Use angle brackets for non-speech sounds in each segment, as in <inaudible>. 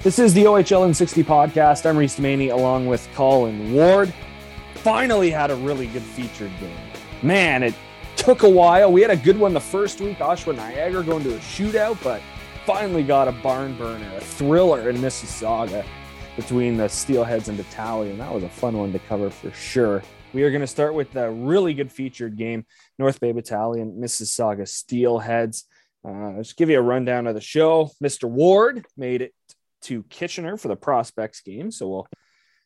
This is the OHL in 60 podcast. I'm Reese Maney along with Colin Ward. Finally had a really good featured game. Man, it took a while. We had a good one the first week, Oshawa Niagara going to a shootout, but finally got a barn burner, a thriller in Mississauga between the Steelheads and Battalion. That was a fun one to cover for sure. We are going to start with a really good featured game North Bay Battalion, Mississauga Steelheads. Uh, just give you a rundown of the show. Mr. Ward made it to Kitchener for the prospects game. So we'll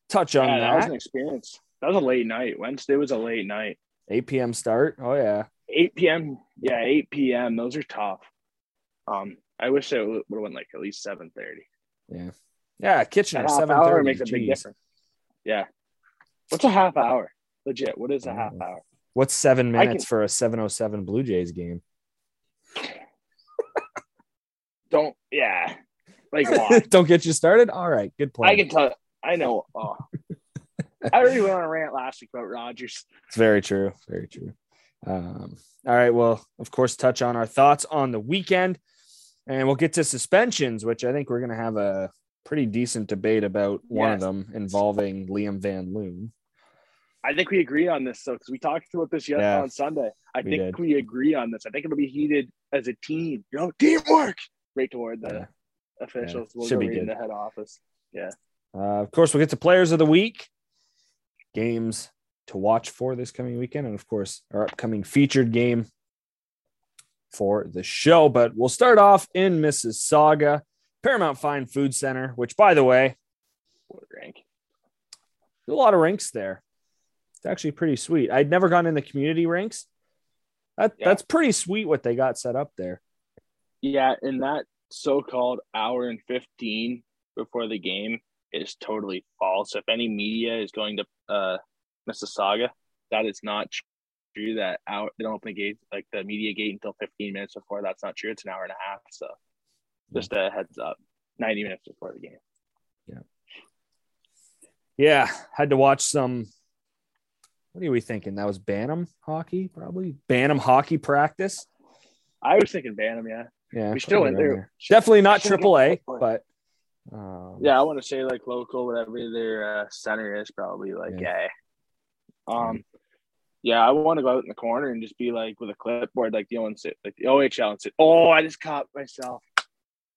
touch on Yeah, that was an experience. That was a late night. Wednesday was a late night. 8 p.m. start. Oh, yeah. 8 p.m. Yeah, 8 p.m. Those are tough. Um, I wish it would have went like at least 7:30. Yeah. Yeah. Kitchener, 7 hour makes a big difference. Yeah. What's a half hour? Legit. What is a half hour? What's seven minutes for a 707 Blue Jays game? <laughs> Don't. Yeah. Like? <laughs> Don't get you started. All right. Good plan. I can tell. I know. <laughs> Oh. I already went on a rant last week about Rogers. It's very true. Very true. Um, all right. Well, of course, touch on our thoughts on the weekend, and we'll get to suspensions, which I think we're going to have a pretty decent debate about one of them involving Liam Van Loon. I think we agree on this, though, because we talked about this yes Yeah, on Sunday. I we think did. we agree on this. I think it'll be heated as a team. You know, teamwork right toward the Yeah. Officials. Yeah, We'll should be in the head office. Yeah. Uh, of course, we'll get to players of the week, games to watch for this coming weekend, and of course, our upcoming featured game for the show. But we'll start off in Mississauga, Paramount Fine Food Center, which, by the way, What rank? a lot of rinks there. It's actually pretty sweet. I'd never gone in the community rinks. That, Yeah. That's pretty sweet what they got set up there. Yeah, and that so-called hour and fifteen before the game is totally false. If any media is going to uh, Mississauga, that is not true. That hour they don't open the gate like the media gate until fifteen minutes before. That's not true. It's an hour and a half. So just a heads up, ninety minutes before the game. Yeah, Yeah, had to watch some. What are we thinking? That was Bantam hockey, probably Bantam hockey practice. I was thinking Bantam, yeah. Yeah, We still went around there. Definitely not Should've triple A, went for it. but um, Yeah, I want to say like local, whatever their uh, center is, probably like Yeah. yeah. Um, yeah, I want to go out in the corner and just be like with a clipboard, like the ONC, like the OHL, and say, "Oh, I just caught myself."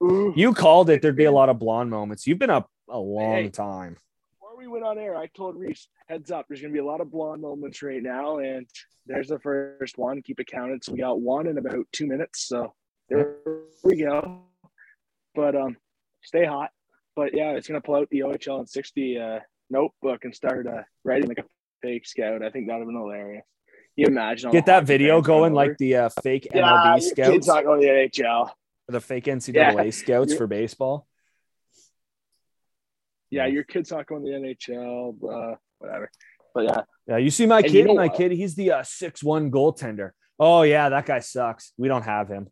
Ooh. You called it. There'd be a lot of blonde moments. You've been up a long Hey. time. Before we went on air, I told Reese, "Heads up, there's gonna be a lot of blonde moments right now," and there's the first one. Keep it counted. So we got one in about two minutes. So there we go. But um, stay hot. But yeah, it's gonna pull out the OHL and 60 uh, notebook and start uh, writing like a fake scout. I think that'd have been hilarious. You imagine Get that video going like the uh, fake yeah, MLB scouts, Kids not going to the NHL. the fake NCAA Yeah. scouts for baseball. Yeah, your kid's not going to the NHL. Uh, whatever. But yeah, Yeah, you see my And you kid. know my what? kid, he's the uh, six one goaltender. Oh yeah, that guy sucks. We don't have him.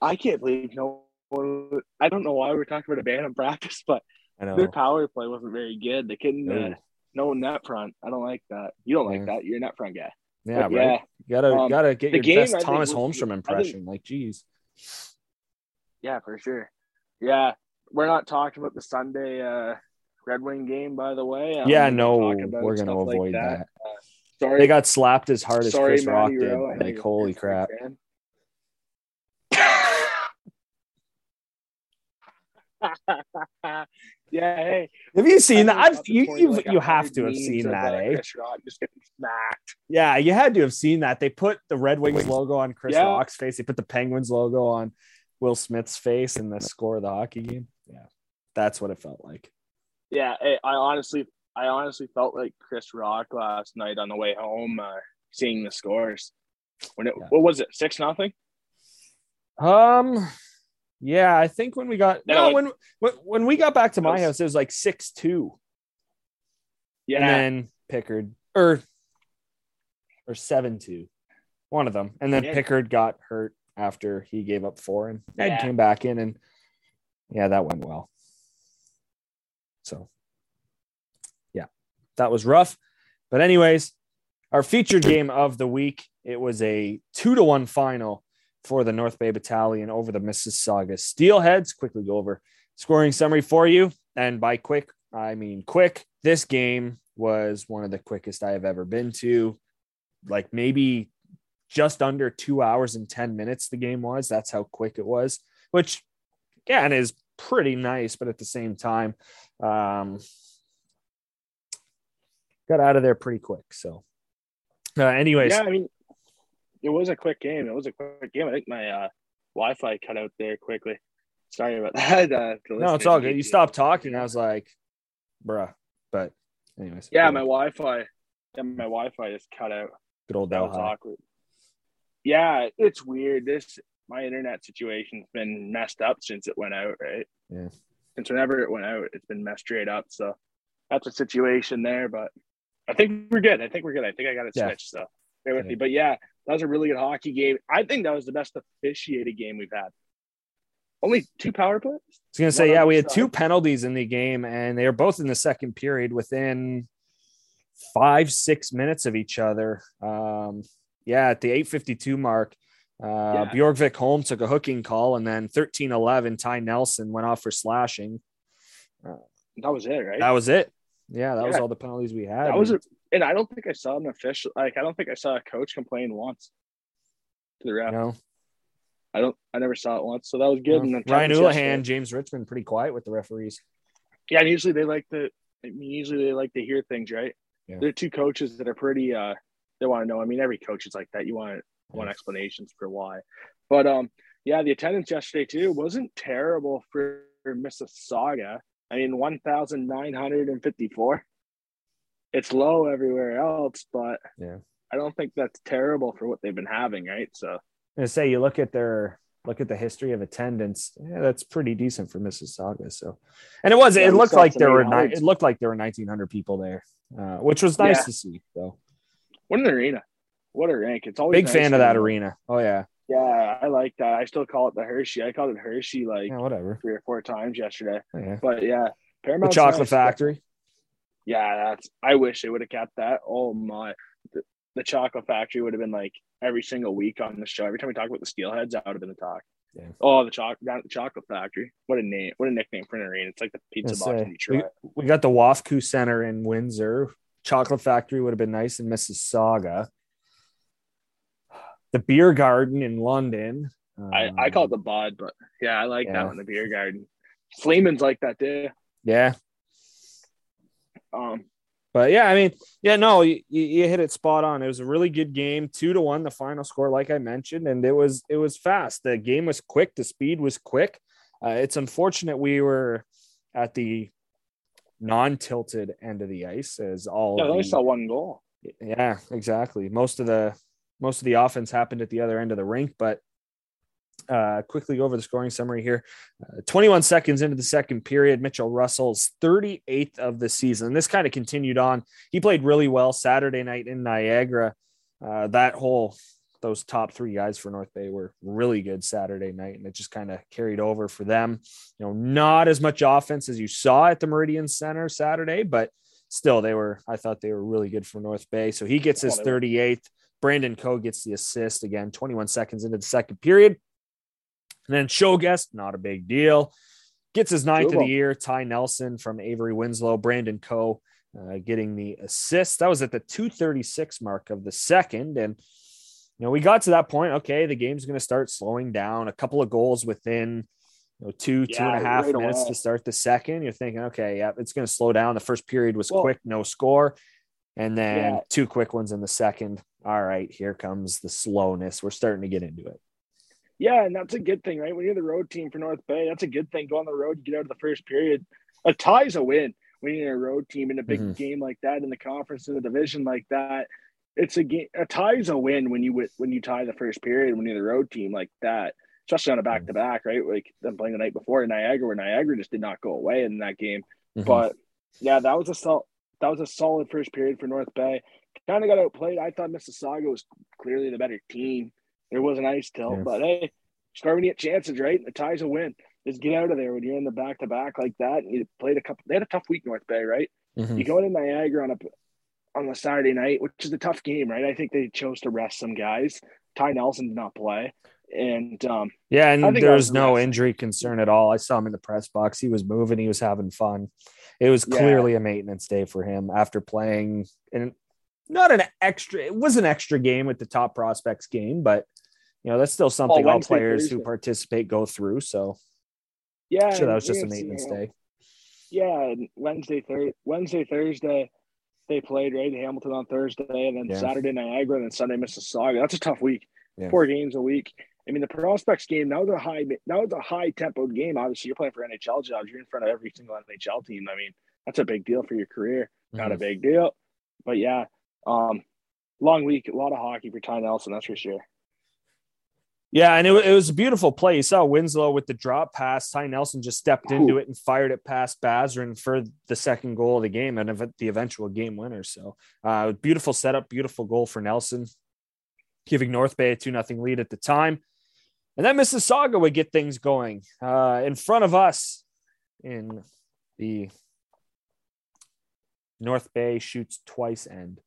I can't believe no one. I don't know why we're talking about a band in practice, but I know. their power play wasn't very good. They couldn't. No. Uh, no net front. I don't like that. You don't like Yeah. that. You're a net front guy. Yeah, But right. You gotta um, gotta get your game, best think, Thomas was- Holmstrom I impression. Like, geez. Yeah, for sure. Yeah, we're not talking about the Sunday uh, Red Wing game, by the way. I'm yeah, no, we're gonna stuff like avoid that. Sorry, They got slapped as hard as sorry, Chris Rock Matty did. Rowe. Like, holy crap. <laughs> yeah, hey. Have you seen that? I've, you the you 20, like, you have to have seen that, uh, eh? Rock just getting smacked. Yeah, you had to have seen that. They put the Red Wings logo on Chris Yeah. Rock's face. They put the Penguins logo on Will Smith's face in the score of the hockey game. Yeah, that's what it felt like. Yeah, I, I honestly, I honestly felt like Chris Rock last night on the way home, uh, seeing the scores. When it, Yeah. what was it, six nothing? Um, yeah, I think when we got No, no, when when when we got back to my was- house, it was like six two, Yeah, and then Pickard or or seven two, one of them, and then Yeah. Pickard got hurt after he gave up four, and Ed Yeah. came back in, and yeah, that went well. So, that was rough, but anyways, our featured game of the week it was a two to one final for the North Bay Battalion over the Mississauga Steelheads. Quickly go over scoring summary for you. And by quick, I mean quick. This game was one of the quickest I have ever been to. Like maybe just under two hours and 10 minutes, the game was. That's how quick it was, which again is pretty nice, but at the same time, um, got out of there pretty quick. So, uh, anyways, Yeah, I mean, it was a quick game. It was a quick game. I think my uh, Wi-Fi cut out there quickly. Sorry about <laughs> that. Uh, no, it's all good. You stopped talking. I was like, bruh. But, anyways, Yeah, my Wi-Fi. Yeah, my Wi-Fi just cut out. good old That Del was High. awkward. Yeah, it's weird. This my internet situation's been messed up since it went out, right? Yeah. Since whenever it went out, it's been messed straight up. So that's a situation there, but I think we're good. I think we're good. I think I got it Yeah. switched. So bear with Yeah. me. But yeah, that was a really good hockey game. I think that was the best officiated game we've had. Only two power plays. I was gonna say, One yeah, we had two penalties in the game, and they were both in the second period within five, six minutes of each other. Um, yeah, at the 852 mark, uh, Yeah. Bjorkvik Holm took a hooking call, and then 13 11, Ty Nelson went off for slashing. That was it, right? That was it. Yeah, that was all the penalties we had. That was a, and I don't think I saw an official. Like I don't think I saw a coach complain once to the ref. No, I don't. I never saw it once, so that was good. And then Ryan Oulahen, James Richmond, pretty quiet with the referees. Yeah, and usually they like to. I mean, usually they like to hear things, right? Yeah. They're two coaches that are pretty. uh They want to know. I mean, every coach is like that. You want want Yeah. explanations for why. But um, yeah, the attendance yesterday too wasn't terrible for Mississauga. I mean, one thousand nine hundred and fifty-four. It's low everywhere else, but Yeah. I don't think that's terrible for what they've been having, right? So I'm say you look at their look at the history of attendance. Yeah, that's pretty decent for Mississauga. So, and it was Yeah, it looked like there were ni- 800s. it looked like there were 1,900 people there, uh, which was nice Yeah. to see. So, what an arena! What a rank! It's always big nice fan of that arena. Oh yeah, Yeah, I like that. I still call it the Hershey. I called it Hershey like yeah, whatever. three or four times yesterday. Oh, yeah. But yeah, The Paramount chocolate factory. Yeah, that's. I wish they would have kept that. Oh my, the, the chocolate factory would have been like every single week on the show. Every time we talk about the Steelheads, that would have been the talk. Yeah. Oh, the chocolate down at the chocolate factory. What a name! What a nickname for an arena. It's like the pizza box say, in Detroit. We got the Wafku Center in Windsor. Chocolate Factory would have been nice in Mississauga. The Beer Garden in London. I, I call it the Bod, but yeah, I like Yeah. that one. The beer garden. Fleeman's like that too. yeah, Um, But yeah, I mean, yeah, no, you, you hit it spot on. It was a really good game, two to one, the final score, like I mentioned, and it was it was fast. The game was quick, the speed was quick. Uh, it's unfortunate we were at the non-tilted end of the ice, as all yeah, I the- only saw one goal. yeah, exactly. Most of the most of the offense happened at the other end of the rink, but uh, quickly over the scoring summary here. Uh, 21 seconds into the second period, Mitchell Russell's 38th of the season. This kind of continued on. He played really well Saturday night in Niagara. Uh, that whole those top three guys for North Bay were really good Saturday night, and it just kind of carried over for them. You know, not as much offense as you saw at the Meridian Center Saturday, but still they were i thought they were really good for north bay so he gets his Oh, were. 38th brandon coe gets the assist again 21 seconds into the second period and then show guest not a big deal gets his ninth of the year ty nelson from avery winslow brandon coe uh, getting the assist that was at the 236 mark of the second and you know we got to that point okay the game's going to start slowing down a couple of goals within you know, two, two and Yeah, a half right minutes away. to start the second. You're thinking, okay, yeah, it's going to slow down. The first period was Well- quick, no score. And then Yeah. two quick ones in the second. All right, here comes the slowness. We're starting to get into it. Yeah, and that's a good thing, right? When you're the road team for North Bay, that's a good thing. Go on the road, you get out of the first period. A tie's a win when you're a road team in a big Mhm. game like that, in the conference, in the division like that. It's a game. A tie's a win when you when you tie the first period when you're the road team like that, especially on a back to back, right? Like them playing the night before in Niagara, where Niagara just did not go away in that game. Mhm. But yeah, that was a sol- that was a solid first period for North Bay. Kind of got outplayed. I thought Mississauga was clearly the better team. There was an ice tilt, Yeah. but hey, start when you get chances, right? The ties a win. Just get out of there when you're in the back to back like that. And you played a couple. They had a tough week, North Bay, right? Mhm. You go into Niagara on a on a Saturday night, which is a tough game, right? I think they chose to rest some guys. Ty Nelson did not play. And um, yeah, and there was no injury concern at all. I saw him in the press box. He was moving. He was having fun. It was Yeah. clearly a maintenance day for him after playing and not an extra. It was an extra game with the top prospects game, but you know that's still something all Wednesday, players who participate go through. So yeah, sure, that was just a it's, you maintenance know, day. Yeah, Wednesday, thir- Wednesday, Thursday, they played right Hamilton on Thursday, and then Yeah. Saturday Niagara, and then Sunday Mississauga. That's a tough week. Yeah. Four games a week. I mean, the prospects game now is a high now it's a high tempoed game. Obviously, you're playing for NHL jobs. You're in front of every single NHL team. I mean, that's a big deal for your career. Not a Mhm. big deal, but yeah, um, long week, a lot of hockey for Ty Nelson. That's for sure. Yeah, and it, it was a beautiful play. You saw Winslow with the drop pass. Ty Nelson just stepped into it and fired it past Bazarin for the second goal of the game and the eventual game winner. So, uh, beautiful setup, beautiful goal for Nelson, giving North Bay a 2 0 lead at the time. And then Mississauga would get things going uh, in front of us in the North Bay shoots twice end.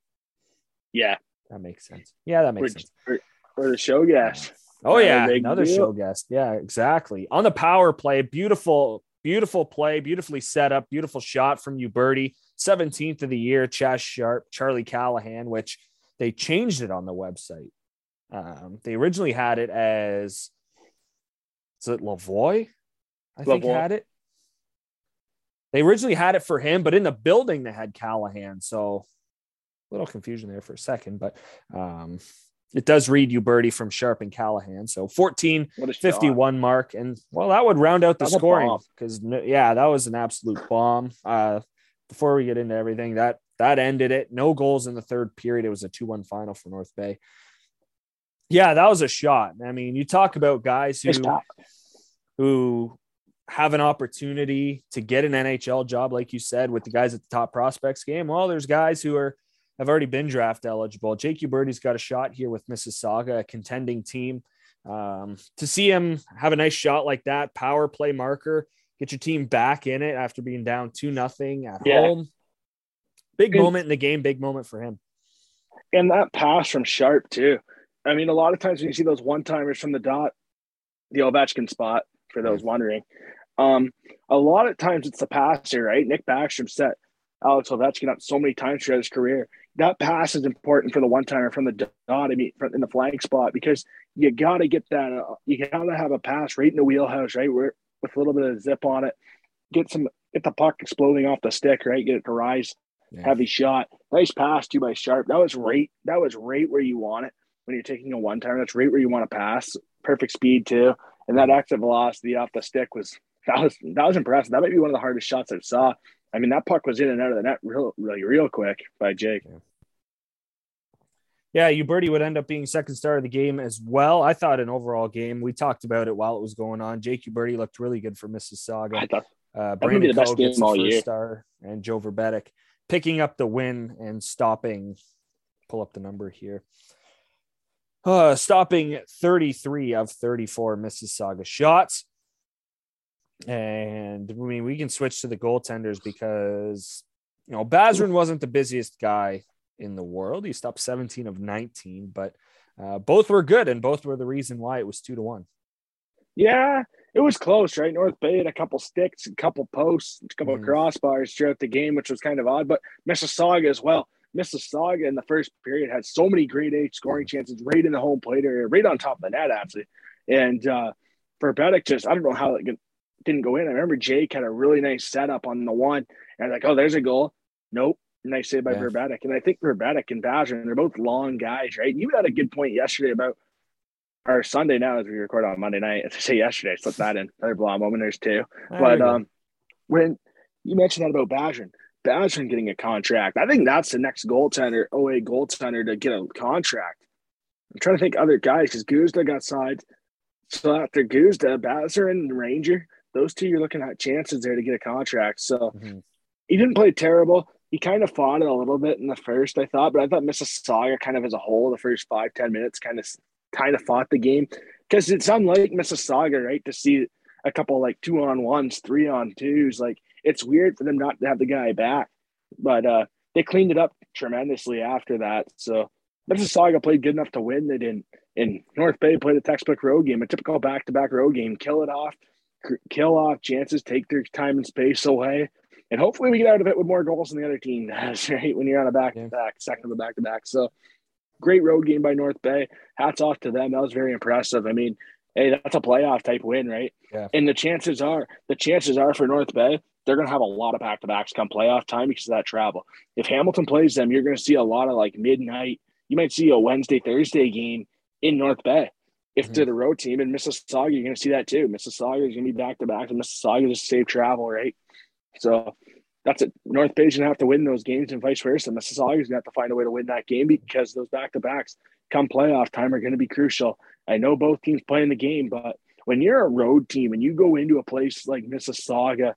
Yeah, That makes sense. Yeah, that makes for, sense. for, for the show, guest. Oh yeah, another deal. show guest. Yeah, exactly. On the power play, beautiful, beautiful play, beautifully set up, beautiful shot from Uberti. 17th of the year, Chas Sharpe, Charlie Callahan, which they changed it on the website. Um, they originally had it as is it Lavoy? I think had it. They originally had it for him, but in the building they had Callahan. So a little confusion there for a second, but um, it does read Uberti from Sharpe and Callahan. So 14 What a shot. 51 mark. And well, that would round out the That's scoring because yeah, that was an absolute bomb. Uh, before we get into everything, that that ended it. No goals in the third period. It was a 2 1 final for North Bay. Yeah, that was a shot. I mean, you talk about guys who who have an opportunity to get an NHL job, like you said, with the guys at the top prospects game. Well, there's guys who are have already been draft eligible. Jake Uberti's got a shot here with Mississauga, a contending team. Um, to see him have a nice shot like that, power play marker, get your team back in it after being down two nothing at Yeah. home. Big And- moment in the game, big moment for him. And that pass from Sharpe too. I mean, a lot of times when you see those one timers from the dot, the Ovechkin spot for those wondering, um, a lot of times it's the passer, right? Nick Backstrom set Alex Ovechkin up so many times throughout his career. That pass is important for the one timer from the dot. I mean, in the flank spot because you got to get that. Uh, you got to have a pass right in the wheelhouse, right, where with a little bit of zip on it. Get some, get the puck exploding off the stick, right? Get it to rise Yeah. heavy shot. Nice pass too by Sharpe. That was right. That was right where you want it when you're taking a one timer. That's right where you want to pass. Perfect speed too, and that exit velocity off the stick was <laughs> that was that was impressive. That might be one of the hardest shots I've saw. I mean, that puck was in and out of the net real, really, real quick by Jake. Yeah, Uberti would end up being second star of the game as well. I thought an overall game. We talked about it while it was going on. Jake Uberti looked really good for Mississauga. I thought Uh, Brandon be the best Coe gets game all first year. star, and Joe Vrbetic picking up the win and stopping. Pull up the number here. Uh, stopping 33 of 34 Mississauga shots. And I mean, we can switch to the goaltenders because, you know, Bazarin wasn't the busiest guy in the world. He stopped 17 of 19, but uh, both were good and both were the reason why it was two to one. Yeah, it was close, right? North Bay had a couple sticks, a couple posts, a couple Mhm. crossbars throughout the game, which was kind of odd. But Mississauga as well. Mississauga in the first period had so many great eight scoring chances right in the home plate area, right on top of the net, actually. And uh, for Vrbetic just, I don't know how it didn't go in. I remember Jake had a really nice setup on the one, and like, oh, there's a goal. Nope. Nice save by Yeah. Vrbetic. And I think Vrbetic and Bajan, they're both long guys, right? You had a good point yesterday about our Sunday now as we record on Monday night. As <laughs> I say yesterday, I slipped that in. Another blonde moment, there's two. There But um, when you mentioned that about Bajan, Bajan getting a contract, I think that's the next goaltender, OA goaltender to get a contract. I'm trying to think other guys because Guzda got signed. So after Guzda, Bazzer and Ranger, those two you're looking at chances there to get a contract. So Mhm. he didn't play terrible. He kind of fought it a little bit in the first, I thought, but I thought Mississauga kind of as a whole, the first five ten minutes, kind of kind of fought the game because it's unlike Mississauga, right? To see a couple like two on ones, three on twos, like it's weird for them not to have the guy back, but uh, they cleaned it up tremendously after that. So Mississauga played good enough to win. They didn't. And North Bay played a textbook road game, a typical back-to-back road game. Kill it off, kill off chances, take their time and space away, and hopefully we get out of it with more goals than the other team <laughs> does. Right when you're on a back-to-back, second of a back-to-back. So great road game by North Bay. Hats off to them. That was very impressive. I mean, hey, that's a playoff type win, right? Yeah. And the chances are, the chances are for North Bay, they're going to have a lot of back to backs come playoff time because of that travel. If Hamilton plays them, you're going to see a lot of like midnight. You might see a Wednesday, Thursday game in North Bay. If Mhm. they're the road team in Mississauga, you're going to see that too. Mississauga is going to be back to back, and Mississauga just save travel, right? So that's it. North Bay's to have to win those games, and vice versa. Mississauga's to have to find a way to win that game because those back to backs come playoff time are to be crucial. I know both teams playing the game, but when you're a road team and you go into a place like Mississauga,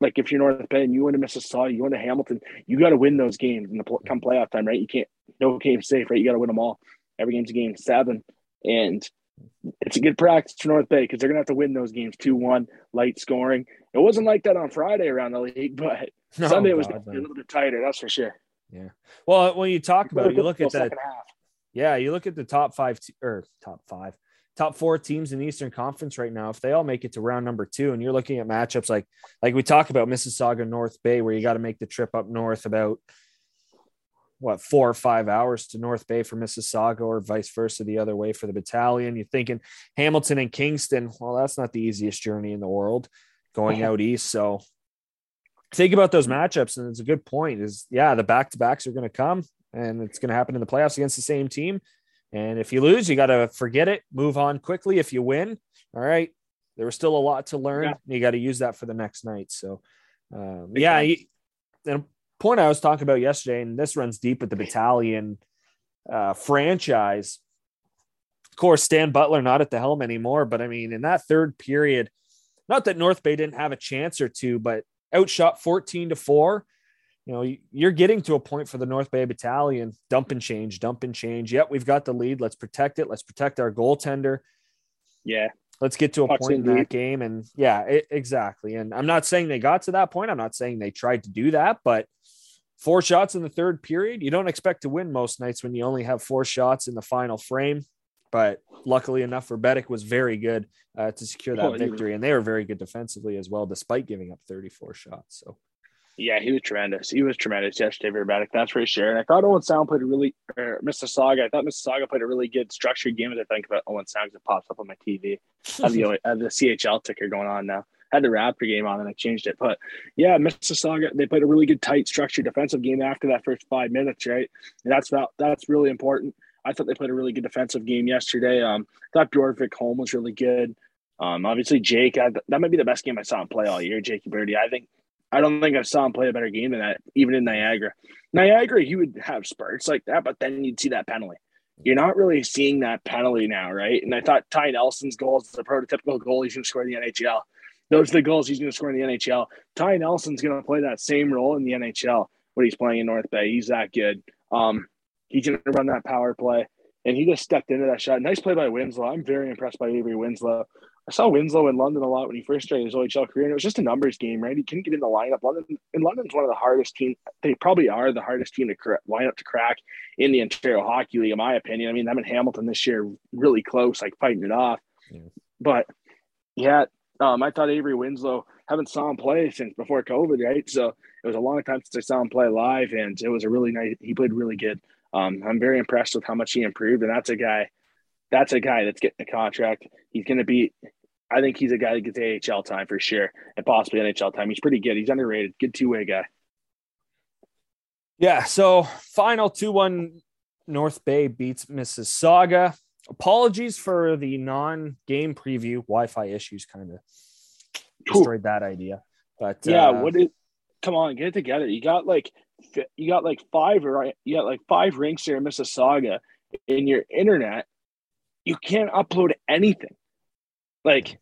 like if you're North Bay and you win to Mississauga, you win to Hamilton, you got to win those games in the pl- come playoff time, right? You can't no game safe, right? You got to win them all. Every game's a game seven, and it's a good practice for North Bay because they're gonna have to win those games two one, light scoring. It wasn't like that on Friday around the league, but <laughs> No, Sunday was God, definitely a little bit tighter. That's for sure. Yeah. Well, when you talk about it, you look at that. Yeah, you look at the top five or top five, top four teams in the Eastern Conference right now. If they all make it to round number two, and you're looking at matchups like like we talk about Mississauga, North Bay, where you got to make the trip up north about what four or five hours to North Bay for Mississauga, or vice versa the other way for the battalion. You're thinking Hamilton and Kingston. Well, that's not the easiest journey in the world going out east. So think about those matchups, and it's a good point. Is yeah, the back to backs are going to come, and it's going to happen in the playoffs against the same team. And if you lose, you got to forget it, move on quickly. If you win, all right, there was still a lot to learn. Yeah. You got to use that for the next night. So, um, yeah, and point I was talking about yesterday, and this runs deep with the battalion uh, franchise. Of course, Stan Butler not at the helm anymore, but I mean, in that third period, not that North Bay didn't have a chance or two, but outshot 14 to 4 you know you're getting to a point for the north bay battalion dump and change dump and change. Yep we've got the lead. Let's protect it. Let's protect our goaltender. Yeah, let's get to a Pucks point in in that game and yeah it, exactly. And i'm not saying they got to that point. I'm not saying they tried to do that but four shots in the third period you don't expect to win most nights when you only have four shots in the final frame but luckily enough for Beddick was very good uh, to secure that Oh, he was- victory and they were very good defensively as well despite giving up 34 shots so Yeah, he was tremendous. He was tremendous yesterday, Vrbetic. That's for sure. And I thought Owen Sound played a really, or Mississauga. I thought Mississauga played a really good structured game. As I think about Owen Sound, it pops up on my TV. I have the, <laughs> I have the CHL ticker going on now. I had the Raptor game on and I changed it. But yeah, Mississauga, they played a really good, tight, structured defensive game after that first five minutes, right? And that's about, that's really important. I thought they played a really good defensive game yesterday. Um, I thought Bjorvik Holm was really good. Um, obviously Jake, I, that might be the best game I saw him play all year, Jake Uberti. I think I don't think I saw him play a better game than that, even in Niagara. Niagara, he would have spurts like that, but then you'd see that penalty. You're not really seeing that penalty now, right? And I thought Ty Nelson's goal is the prototypical goal he's going to score in the NHL. Those are the goals he's going to score in the NHL. Ty Nelson's going to play that same role in the NHL when he's playing in North Bay. He's that good. Um, he's going to run that power play, and he just stepped into that shot. Nice play by Winslow. I'm very impressed by Avery Winslow. I saw Winslow in London a lot when he first started his OHL career, and it was just a numbers game, right? He couldn't get in the lineup. London and London's one of the hardest team. They probably are the hardest team to cra- line up to crack in the Ontario Hockey League, in my opinion. I mean, them and Hamilton this year really close, like fighting it off. Yeah. But yeah, um, I thought Avery Winslow haven't saw him play since before COVID, right? So it was a long time since I saw him play live, and it was a really nice. He played really good. Um, I'm very impressed with how much he improved, and that's a guy. That's a guy that's getting a contract. He's going to be. I think he's a guy that gets AHL time for sure, and possibly NHL time. He's pretty good. He's underrated. Good two way guy. Yeah. So final 2 1 North Bay beats Mississauga. Apologies for the non game preview. Wi Fi issues kind of destroyed that idea. But Yeah, uh, what is? Come on, get it together. You got like, you got like five right. You got like five rinks here in Mississauga. In your internet, you can't upload anything. Like,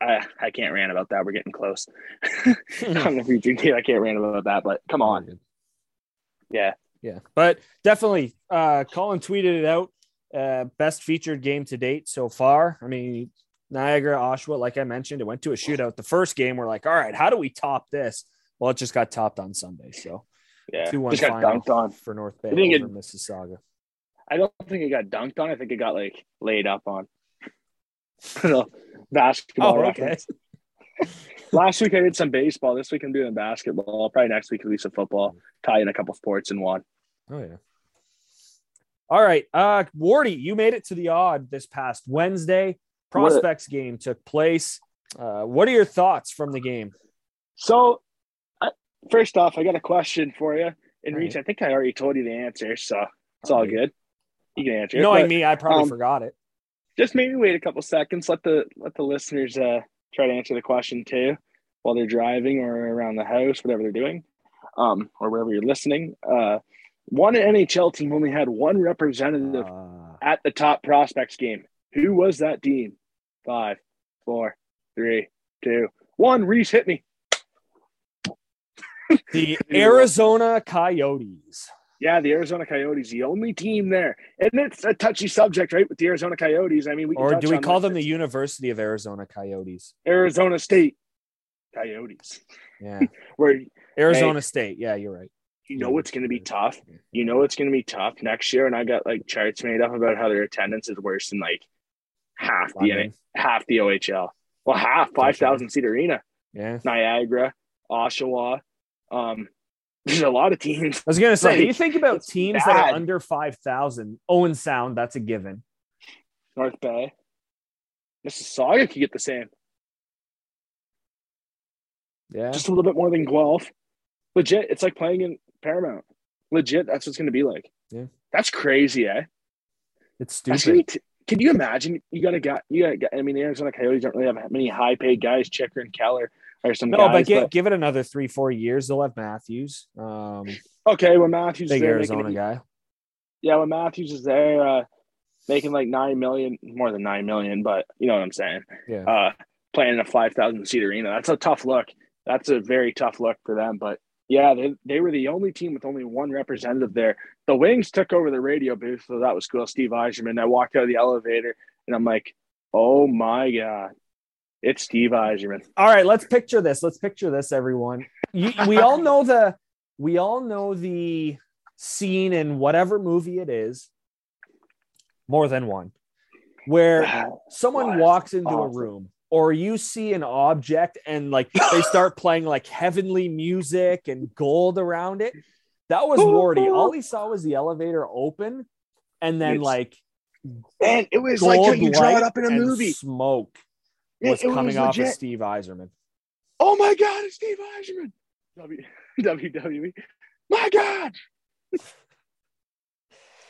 I I can't rant about that. We're getting close. I'm the future kid. I can't rant about that. But come on, yeah, Yeah, but definitely, uh, Colin tweeted it out. Uh, best featured game to date so far. I mean, Niagara, Oshawa, like I mentioned, it went to a shootout. The first game, we're like, all right, how do we top this? Well, it just got topped on Sunday. So yeah. two one Just got dunked on. for North Bay I think it- Mississauga. I don't think it got dunked on. I think it got like laid up on. <laughs> basketball Oh, okay. <laughs> Last week I did some baseball. This week I'm doing basketball. Probably next week at least some football. Tie in a couple sports in one. Oh yeah. All right, uh, Wardy, you made it to the Aud this past Wednesday. What Prospects game took place. Uh, what are your thoughts from the game? So, first off, I got a question for you. In All reach, right. I think I already told you the answer, so it's all All right. good. You can answer. it, Knowing but me, I probably um, forgot it. just maybe wait a couple seconds. Let the let the listeners uh, try to answer the question too, while they're driving or around the house, whatever they're doing, um, or wherever you're listening. Uh, one NHL team only had one representative Uh, at the top prospects game. Who was that team? Five, four, three, two, one. Reese hit me. <laughs> the <laughs> Arizona Coyotes. Yeah, the Arizona Coyotes, the only team there, and it's a touchy subject, right? With the Arizona Coyotes, I mean, we can Or do we call them the University of Arizona Coyotes? Arizona State Coyotes? Yeah. <laughs> Where Arizona State. Yeah, you're right. you know it's going to be tough. You know it's going to be tough next year, and I got like charts made up about how their attendance is worse than like half the half the OHL. Well, half five thousand seat arena, Yeah. Niagara, Oshawa. Um, <laughs> there's a lot of teams. I was gonna say, Like, you think about teams that are under five thousand. Owen Sound, that's a given. North Bay, Mississauga could get the same. Yeah. just a little bit more than Guelph. Legit, it's like playing in Paramount. Legit, that's what it's going to be like. Yeah. that's crazy, eh? It's stupid. t- can you imagine? You got a guy. You got. a guy- I mean, the Arizona Coyotes don't really have many high paid guys. Checker and Keller are some No, guys. but, gi- but- give it another three, four years. They'll have Matthews. Um, okay, when Matthews is big there Arizona making, guy. yeah, when Matthews is there, uh, making like nine million, more than nine million, but you know what I'm saying. Yeah. uh, playing in a 5,000 seat arena. That's a tough look. That's a very tough look for them. But yeah, they, they were the only team with only one representative there. The Wings took over the radio booth, so that was cool. Steve Yzerman. I walked out of the elevator and I'm like, oh my God, it's Steve Yzerman. All right, let's picture this. Let's picture this, everyone. You, we all know the we all know the scene in whatever movie it is, more than one, where someone What? walks into a room or you see an object and like they start playing like heavenly music and gold around it. That was Wardy. <laughs> All he saw was the elevator open and then It's like and it was like you draw it up in a movie. Smoke was it was coming off of. Steve Yzerman. Oh my God, it's Steve Yzerman. W- <laughs> WWE. My God.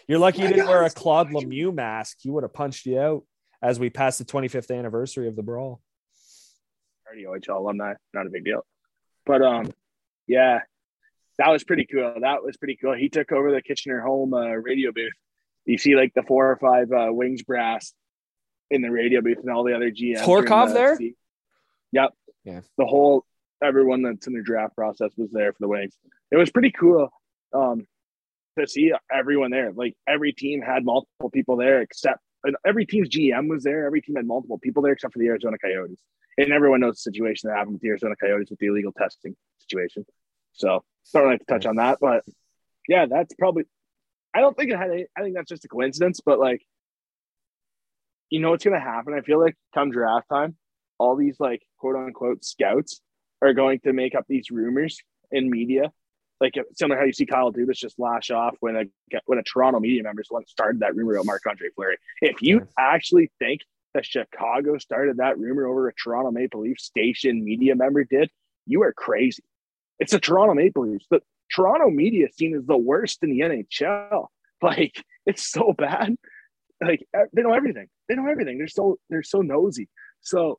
You're lucky you didn't wear God, a Steve Claude. Lemieux mask. He would have punched you out as we passed the 25th anniversary of the brawl. already OHL alumni, not a big deal. But um, yeah, that was pretty cool. That was pretty cool. He took over the Kitchener home uh, radio booth. You see like the four or five uh, wings brass in the radio booth and all the other GMs. Torkov the there? seat. Yep. Yeah. The whole everyone that's in the draft process was there for the wings. It was pretty cool um, to see everyone there. Like every team had multiple people there, except and every team's GM was there. Every team had multiple people there, except for the Arizona Coyotes and everyone knows the situation that happened with the Arizona Coyotes with the illegal testing situation. So don't really have to touch on that, but yeah, that's probably. I don't think it had. Any, I think that's just a coincidence, but like, you know what's going to happen? I feel like come draft time, all these like quote unquote scouts are going to make up these rumors in media, like similar how you see Kyle Dubas just lash off when a when a Toronto media member is the one that started that rumor about Marc Andre Fleury. If you actually think that Chicago started that rumor over a Toronto Maple Leaf station media member did, you are crazy. It's the Toronto Maple Leafs. The Toronto media scene is the worst in the NHL. <laughs> Like it's so bad. Like they know everything. They know everything. They're so they're so nosy. So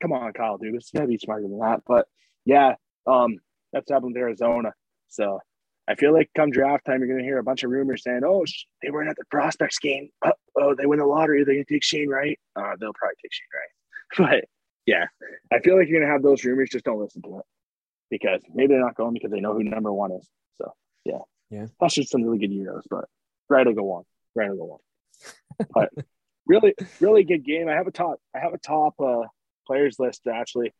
come on, Kyle Dubas. You gotta be smarter than that. But yeah, um, that's happened with Arizona. So I feel like come draft time, you're gonna hear a bunch of rumors saying, "Oh, sh- they weren't at the prospects game. Oh, they win the lottery. They're gonna take Shane Wright. Uh, they'll probably take Shane Wright." <laughs> But yeah, I feel like you're gonna have those rumors. Just don't listen to it because maybe they're not going because they know who number one is. So yeah, Yeah. Plus, just some really good Euros, but right will go on. Right will go on. <laughs> But really, really good game. I have a top. I have a top uh, players list actually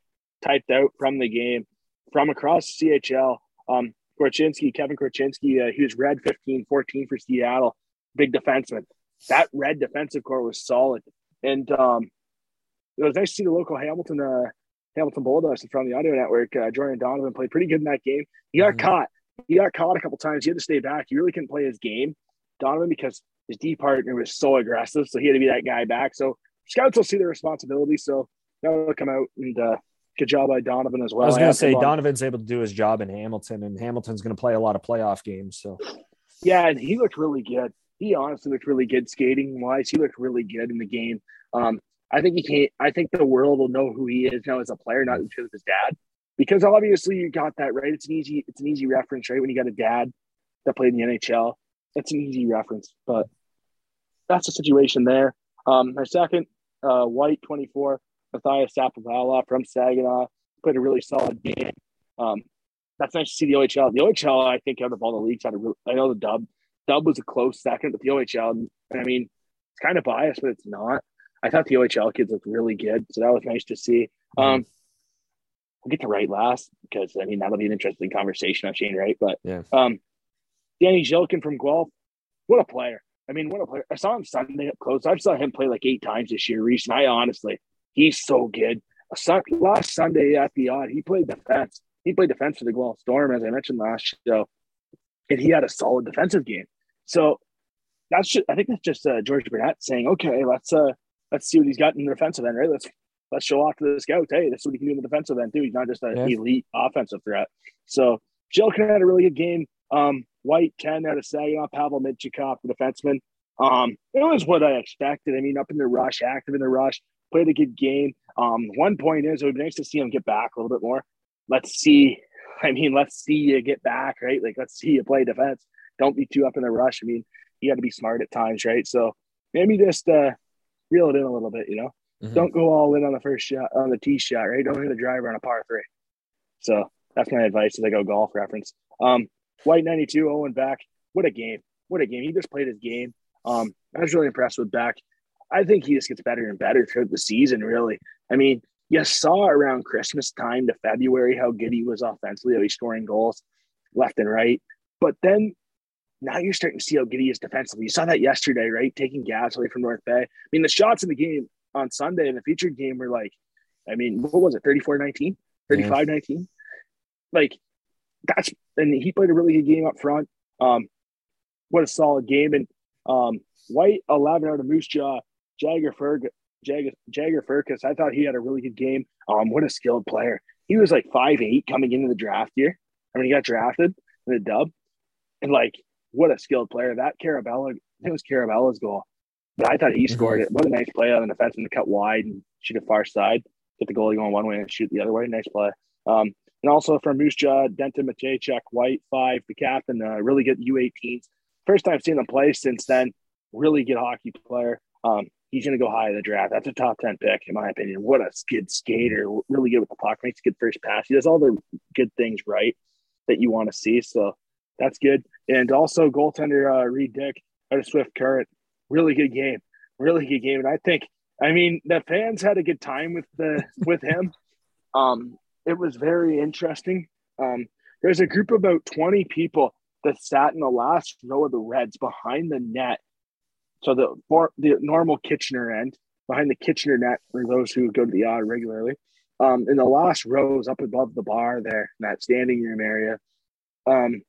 typed out from the game from across CHL. Um, Korchinski, Kevin Korchinski, uh, he was red 15, 14 for Seattle. big defenseman. That red defensive core was solid, and um, it was nice to see the local Hamilton uh, Hamilton Bulldogs from the audio network. Uh, Jorian Donovan played pretty good in that game. He got mm-hmm. caught. He got caught a couple times. He had to stay back. He really couldn't play his game, Donovan, because his D partner was so aggressive. So he had to be that guy back. So scouts will see their responsibility. So that'll come out and uh, good job by Donovan as well. I was going to say Donovan's able to do his job in Hamilton, and Hamilton's going to play a lot of playoff games. So yeah, and he looked really good. He honestly looked really good skating wise. He looked really good in the game. Um, I think he can't. I think the world will know who he is now as a player, not because of his dad, because obviously you got that right. It's an easy. It's an easy reference, right? When you got a dad that played in the NHL, it's an easy reference. But that's the situation there. Um, our second, uh, White, twenty four, Matyas Sapovaliv from Saginaw played a really solid game. Um, that's nice to see the OHL. The OHL, I think, out of all the leagues, had a real, I know the Dub. Dub was a close second, but the OHL, I mean, it's kind of biased, but it's not. I thought the OHL kids looked really good, so that was nice to see. Mm-hmm. Um, we'll get to Wright last because I mean that'll be an interesting conversation on Shane Wright. But yeah. um, Danny Zhilkin from Guelph, what a player! I mean, what a player! I saw him Sunday up close. I saw him play like eight times this year, Reese. And I honestly, he's so good. last Sunday at the Aud, he played defense. He played defense for the Guelph Storm, as I mentioned last show, and he had a solid defensive game. So that's just, I think that's just uh, George Burnett saying, okay, let's uh, let's see what he's got in the defensive end, right? Let's let's show off to the scouts. Hey, this is what he can do in the defensive end too. He's not just an elite offensive threat. So Zhilkin had a really good game. Um, White 10 out of Saginaw, Pavel Mintyukov, the defenseman. Um, it was what I expected. I mean, up in the rush, active in the rush, played a good game. Um, one point is it would be nice to see him get back a little bit more. Let's see. <laughs> I mean, let's see you get back, right? Like, let's see you play defense. Don't be too up in the rush. I mean, you got to be smart at times, right? So maybe just uh, reel it in a little bit, you know. Mm-hmm. Don't go all in on the first shot on the tee shot, right? Don't hit the driver on a par three. So that's my advice as I go golf reference. Um, White 92, Owen Beck. What a game. What a game. He just played his game. Um, I was really impressed with Beck. I think he just gets better and better throughout the season, really. I mean, you saw around Christmas time to February how good he was offensively, how he's scoring goals left and right. But then now you're starting to see how good he is defensively. You saw that yesterday, right? Taking gas away from North Bay. I mean, the shots in the game on Sunday in the featured game were like, I mean, what was it, 34 19, 35 19? Like, that's, and he played a really good game up front. Um, what a solid game. And um, White 11 out of Moose Jaw, Jagger Ferg, Jagger, Firkus. I thought he had a really good game. Um, what a skilled player. He was like five eight coming into the draft year. I mean, he got drafted in the dub. And like what a skilled player. That Carabella, it was Carabella's goal. But I thought he scored it. What a nice play on the defenseman to cut wide and shoot it far side. Get the goalie going one way and shoot the other way. Nice play. Um, and also from Moose Jaw, Denton Mateychuk, White, five, the captain, uh, really good U18s. First time seeing him play since then. Really good hockey player. Um, he's going to go high in the draft. That's a top 10 pick, in my opinion. What a good skater. Really good with the puck. Makes a good first pass. He does all the good things right that you want to see. So that's good. And also goaltender uh, Reid Dyck out of Swift Current, really good game, really good game. And I think, I mean, the fans had a good time with the with him. <laughs> Um, it was very interesting. Um, there's a group of about 20 people that sat in the last row of the Reds behind the net. So the the normal Kitchener end behind the Kitchener net for those who go to the Aud regularly. Um, in the last rows up above the bar there, in that standing room area. Um,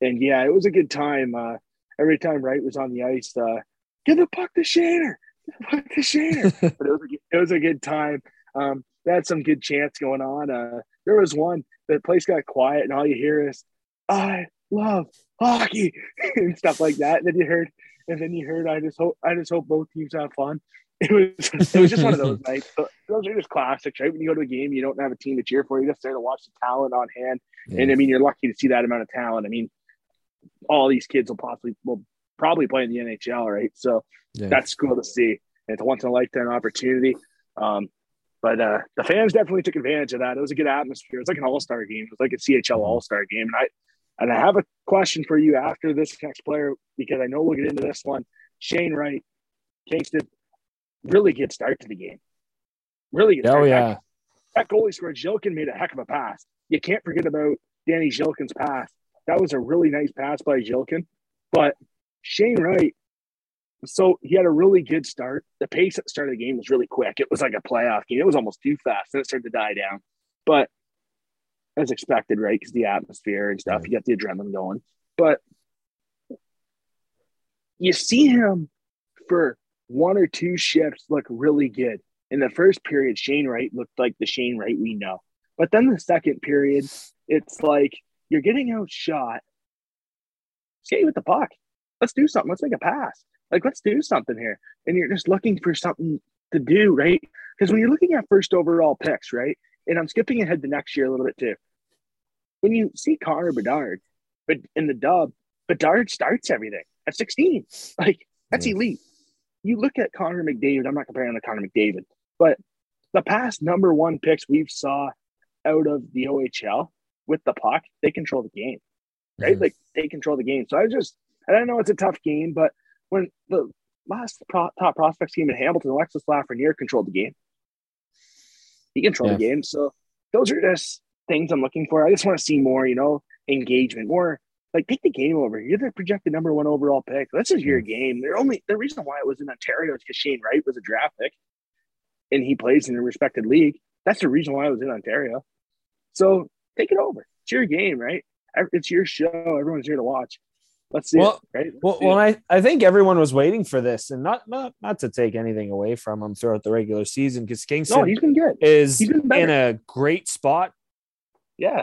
and yeah, it was a good time. Uh, every time Wright was on the ice, uh, give the puck to Shaner, give the puck to Shaner. <laughs> but it was a, it was a good time. Um, they had some good chants going on. Uh, there was one the place got quiet, and all you hear is "I love hockey" <laughs> and stuff like that. And then you heard, and then you heard, "I just hope, I just hope both teams have fun." <laughs> It was, it was just one of those nights. So those are just classics, right? When you go to a game, you don't have a team to cheer for. You're just there to watch the talent on hand, yeah. and I mean, you're lucky to see that amount of talent. I mean, all these kids will possibly will probably play in the NHL, right? So yeah. that's cool to see. It's a once in a lifetime opportunity. Um, but uh, the fans definitely took advantage of that. It was a good atmosphere. It was like an all star game. It was like a CHL mm-hmm. all star game. And I and I have a question for you after this next player because I know we'll get into this one. Shane Wright, Kingston, really good start to the game. Really good. Oh start. yeah. That, that goalie scored. Zhilkin made a heck of a pass. You can't forget about Danny Zhilkin's pass that was a really nice pass by Zhilkin. But Shane Wright, so he had a really good start. The pace at the start of the game was really quick. It was like a playoff game. It was almost too fast. Then it started to die down. But as expected, right? Because the atmosphere and stuff, you got the adrenaline going. But you see him for one or two shifts look really good. In the first period, Shane Wright looked like the Shane Wright we know. But then the second period, it's like you're getting outshot. Skate with the puck. Let's do something. Let's make a pass. Like, let's do something here. And you're just looking for something to do, right? Because when you're looking at first overall picks, right? And I'm skipping ahead to next year a little bit too. When you see Connor Bedard, but in the dub, Bedard starts everything at 16. Like, that's elite. You look at Connor McDavid, I'm not comparing to Connor McDavid, but the past number one picks we've saw out of the OHL with the puck, they control the game, right? Mhm. Like they control the game. So I just, I know it's a tough game, but when the last pro- top prospects game in Hamilton, Alexis Lafreniere controlled the game. He controlled the game. So those are just things I'm looking for. I just want to see more, you know, engagement, more like take the game over. You're the projected number one overall pick. This is your game. They're only the reason why it was in Ontario is because Shane Wright was a draft pick and he plays in a respected league. That's the reason why I was in Ontario. So take it over. It's your game, right? It's your show. Everyone's here to watch. Let's see Well- it, right? Well, see well. I, I think everyone was waiting for this, and not not not to take anything away from him throughout the regular season, because Kingston no, he's been good. is he's been better. in a great spot, Yeah,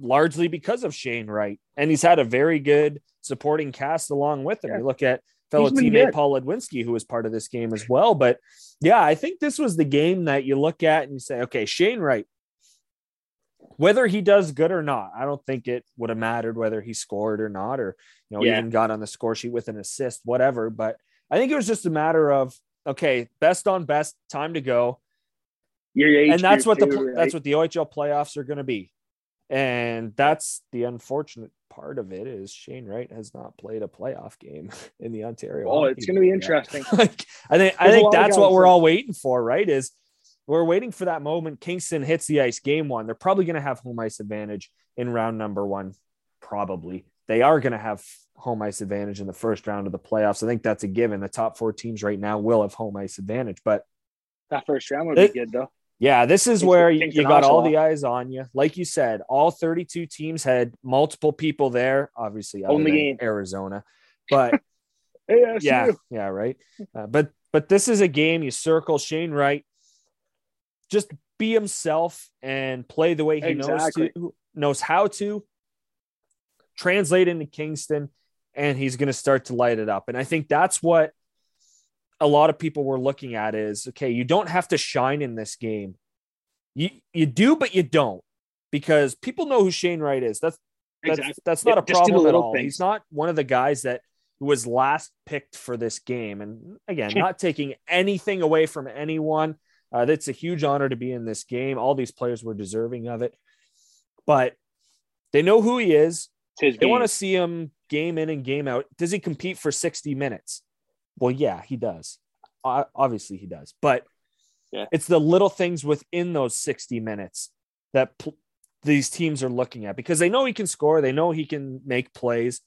largely because of Shane Wright, and he's had a very good supporting cast along with him. Yeah. You look at fellow teammate. Paul Ludwinski, who was part of this game as well. But yeah, I think this was the game that you look at and you say, okay, Shane Wright, whether he does good or not, I don't think it would have mattered whether he scored or not, or you know, Yeah. even got on the score sheet with an assist, whatever. But I think it was just a matter of okay, best on best, time to go your age and that's what the right? that's what the OHL playoffs are going to be, and that's the unfortunate part of it is Shane Wright has not played a playoff game <laughs> in the Ontario. Oh, it's going to be interesting. <laughs> like I think I think that's what we're all waiting for, right? Is we're waiting for that moment. Kingston hits the ice game one. They're probably going to have home ice advantage in round number one. Probably they are going to have home ice advantage in the first round of the playoffs. I think that's a given. The top four teams right now will have home ice advantage, but That first round would It- be good though. yeah, this is Kingston- where you, Kingston you got all the eyes on you. Like you said, all 32 teams had multiple people there, obviously other Only. Arizona. But <laughs> Hey, yeah, yeah, right. Uh, but but this is a game you circle Shane Wright. Just be himself and play the way he Exactly. knows to knows how to translate into Kingston and he's going to start to light it up. And I think that's what a lot of people were looking at is okay, you don't have to shine in this game. You you do but you don't because people know who Shane Wright is. That's that's Exactly. that's not a problem at all. things. He's not one of the guys that was last picked for this game. And again, <laughs> not taking anything away from anyone. Uh, that's a huge honor to be in this game. All these players were deserving of it, but they know who he is. They game. want to see him game in and game out. Does he compete for 60 minutes? Well, yeah, he does. Obviously, he does. But Yeah. it's the little things within those 60 minutes that pl- these teams are looking at because they know he can score. They know he can make plays.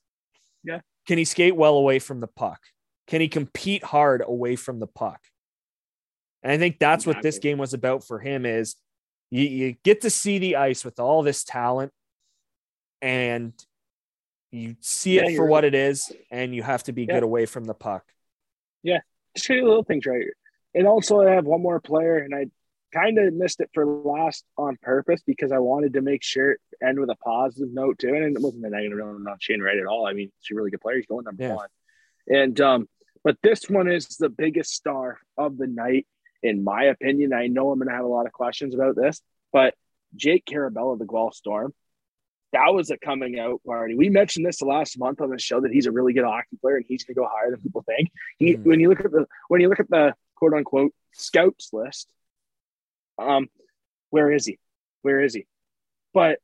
Yeah. Can he skate well away from the puck? Can he compete hard away from the puck? And I think that's what this game was about for him is you, you get to see the ice with all this talent and you see Yeah, it for you're- what it is and you have to be Yeah. good away from the puck. Yeah. Just the little things right. And also, I have one more player, and I kind of missed it for last on purpose because I wanted to make sure it end with a positive note too. And it wasn't a negative note on Shane Wright at all. I mean, he's a really good player. He's going number Yeah. one. And um, but this one is the biggest star of the night, in my opinion. I know I'm going to have a lot of questions about this, but Jake Karabela, the Guelph Storm, that was a coming out party. We mentioned this the last month on the show that he's a really good hockey player and he's going to go higher than people think. He, Mhm. when you look at the when you look at the quote unquote scouts list, um, where is he? Where is he? But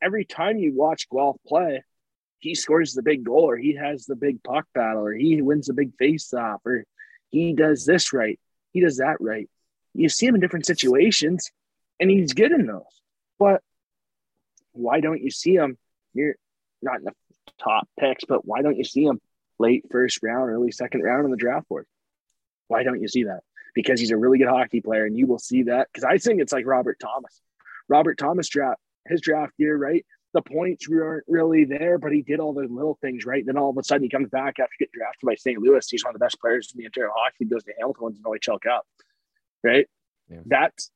every time you watch Guelph play, he scores the big goal, or he has the big puck battle, or he wins the big face off, or he does this right, he does that right. You see him in different situations, and he's good in those. But why don't you see him? You're not in the top picks, but why don't you see him late first round, early second round on the draft board. Why don't you see that? Because he's a really good hockey player, and you will see that. Because I think it's like Robert Thomas. Robert Thomas draft his draft year, right? The points weren't really there, but he did all the little things right. Then all of a sudden he comes back after getting drafted by St. Louis. He's one of the best players in the entire hockey. He goes to Hamilton wins an OHL Cup. Right? Yeah. That's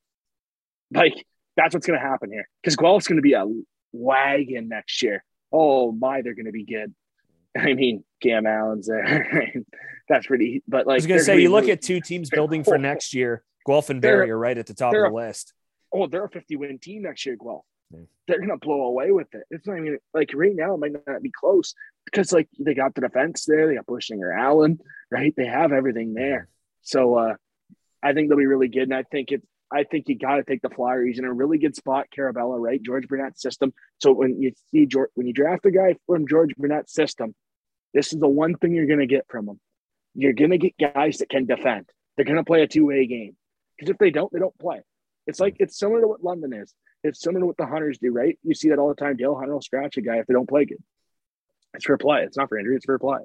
like that's what's gonna happen here. Because Guelph's gonna be a wagon next year. Oh my, they're gonna be good. <laughs> I mean, Cam Allen's there. <laughs> That's pretty. But like, I was gonna say, you look really- at two teams building for next year. Guelph and Barrie are right at the top of the list. oh, they're a 50 win team next year, Guelph. Yeah. They're gonna blow away with it. It's not even like right now it might not be close because like they got the defense there, they got Buchinger Allen, right? They have everything there. So uh I think they'll be really good. And I think it's I think you gotta take the flyer. He's in a really good spot, Karabela, right? George Burnett's system. So when you see George when you draft a guy from George Burnett's system, this is the one thing you're gonna get from him. You're gonna get guys that can defend. They're gonna play a two-way game. Because if they don't, they don't play. It's like it's similar to what London is. It's similar to what the Hunters do, right? You see that all the time. Dale Hunter will scratch a guy if they don't play good. It's for play. It's not for injury. It's for play.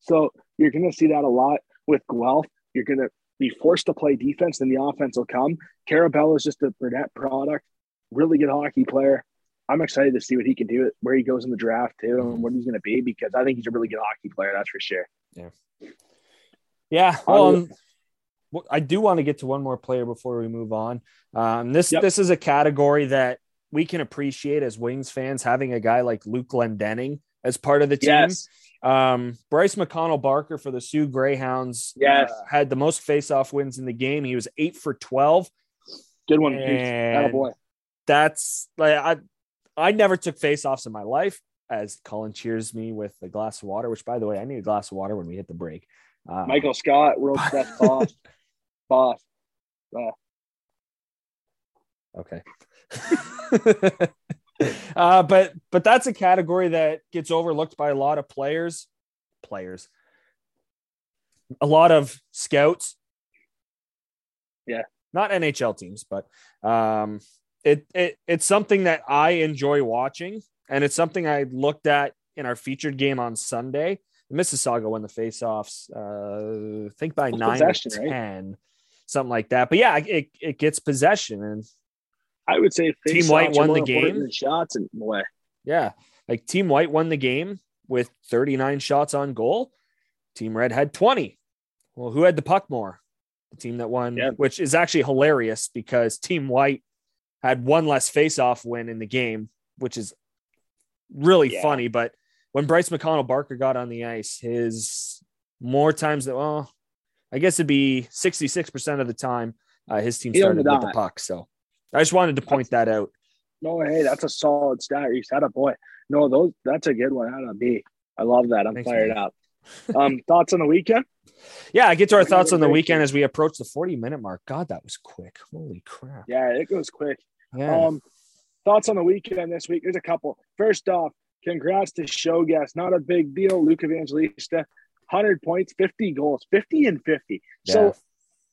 So you're going to see that a lot with Guelph. You're going to be forced to play defense, then the offense will come. Karabela is just a Burnett product. Really good hockey player. I'm excited to see what he can do, where he goes in the draft too, and what he's going to be because I think he's a really good hockey player. That's for sure. Yeah. Well, Um, well, I do want to get to one more player before we move on. Um, this Yep. this is a category that we can appreciate as Wings fans having a guy like Luke Glendening as part of the team. Yes. Um, Bryce McConnell Barker for the Soo Greyhounds Yes. uh, had the most faceoff wins in the game. He was eight for 12. Good one. And- boy. That's like I I never took faceoffs in my life as Colin cheers me with a glass of water, which by the way, I need a glass of water when we hit the break. Uh, Michael Scott, world's <laughs> best boss. Boss. Okay. <laughs> uh, but but that's a category that gets overlooked by a lot of players. Players. A lot of scouts. Yeah. Not NHL teams, but um it, it it's something that I enjoy watching, and it's something I looked at in our featured game on Sunday. Mississauga won the faceoffs, uh, I think by nine or possession, right? Something like that. But yeah, it, it gets possession, and I would say Team White won the game. Shots in a way. Yeah. Like Team White won the game with 39 shots on goal. Team Red had 20. Well, who had the puck more? The team that won, Yeah. which is actually hilarious because Team White had one less face-off win in the game, which is really Yeah. funny. But when Bryce McConnell Barker got on the ice, his more times that well, I guess it'd be 66% of the time uh, his team started with the puck. So I just wanted to point that out. No, hey, that's a solid stat. You said a boy. No, those that's a good one out of I love that. I'm Thanks, fired man. up. Um, <laughs> thoughts on the weekend? Yeah, I get to our thoughts on the weekend as we approach the 40 minute mark. God, that was quick. Holy crap. Yeah, it goes quick. Yeah. Um, thoughts on the weekend this week? There's a couple. First off, congrats to show guest. Not a big deal. Luke Evangelista, 100 points, 50 goals, 50 and 50. So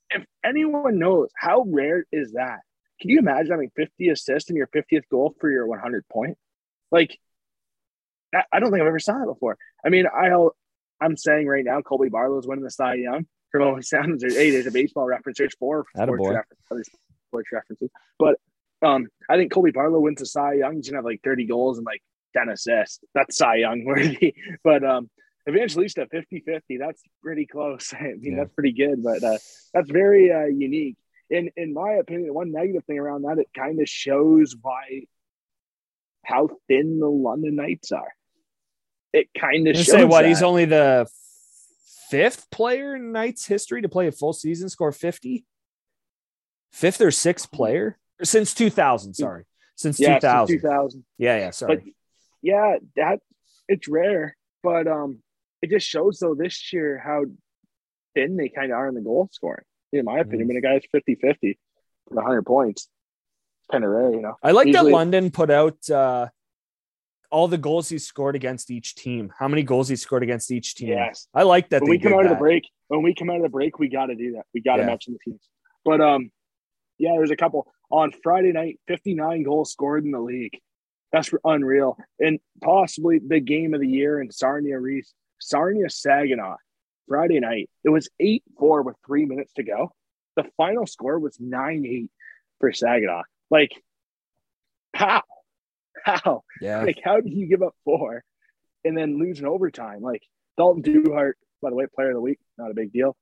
if anyone knows how rare is that, can you imagine having 50 assists in your 50th goal for your 100 point? Like, I- I don't think I've ever saw it before. I mean, I'll, I'm saying right now, Colby Barlow's winning the Cy Young. For all sounds, there's, hey, there's a baseball reference. There's four sports, Attaboy. reference, other sports references. But um, I think Colby Barlow wins the Cy Young. He's gonna have like 30 goals and like 10 assists. That's Cy Young worthy. <laughs> But um, Evangelista 50-50. That's pretty close. <laughs> I mean, Yeah. that's pretty good. But uh, that's very uh, unique. In in my opinion, the one negative thing around that, it kind of shows why how thin the London Knights are. It kind of shows. say what? that. He's only the fifth player in Knights history to play a full season, score 50. Fifth or sixth player since 2000. Sorry. Since yeah, 2000. 2000. Yeah, yeah. Sorry. But yeah, that it's rare, but um, it just shows though this year how thin they kind of are in the goal scoring. In my opinion, when a guy's 50 50 for 100 points, kind of rare, you know. I like usually- that London put out uh, all the goals he scored against each team. How many goals he scored against each team? Yes. I like that. when they we come did out of the break, when we come out of the break, we got to do that. We got to Yeah. mention the teams. But um, yeah, there's a couple on Friday night. 59 goals scored in the league. That's unreal, and possibly the game of the year. in Sarnia Reese. Sarnia Saginaw Friday night. It was 8 4 with three minutes to go. The final score was 9 8 for Saginaw. Like, how? How? Yeah. Like, how did you give up four and then lose in overtime? Like, Dalton Duhart, by the way, player of the week, not a big deal.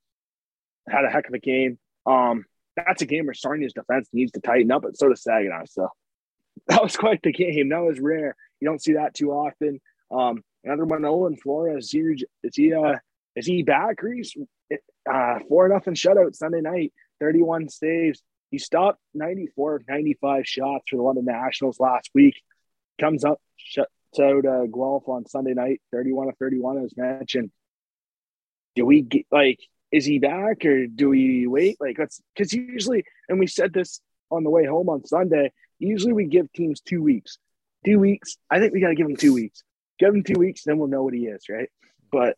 Had a heck of a game. Um, that's a game where Sarnia's defense needs to tighten up, but so does Saginaw. So <laughs> that was quite the game. That was rare. You don't see that too often. Um, another one, Owen Flores. He, is he, uh, is he back? Reese, uh, four nothing shutout Sunday night, 31 saves. He stopped 94 of 95 shots for the London Nationals last week. Comes up, shuts out uh, Guelph on Sunday night, 31 of 31, as mentioned. Do we get like, is he back or do we wait? Like, let's, because usually, and we said this on the way home on Sunday, usually we give teams two weeks. Two weeks. I think we got to give them two weeks. Give him two weeks, then we'll know what he is, right? But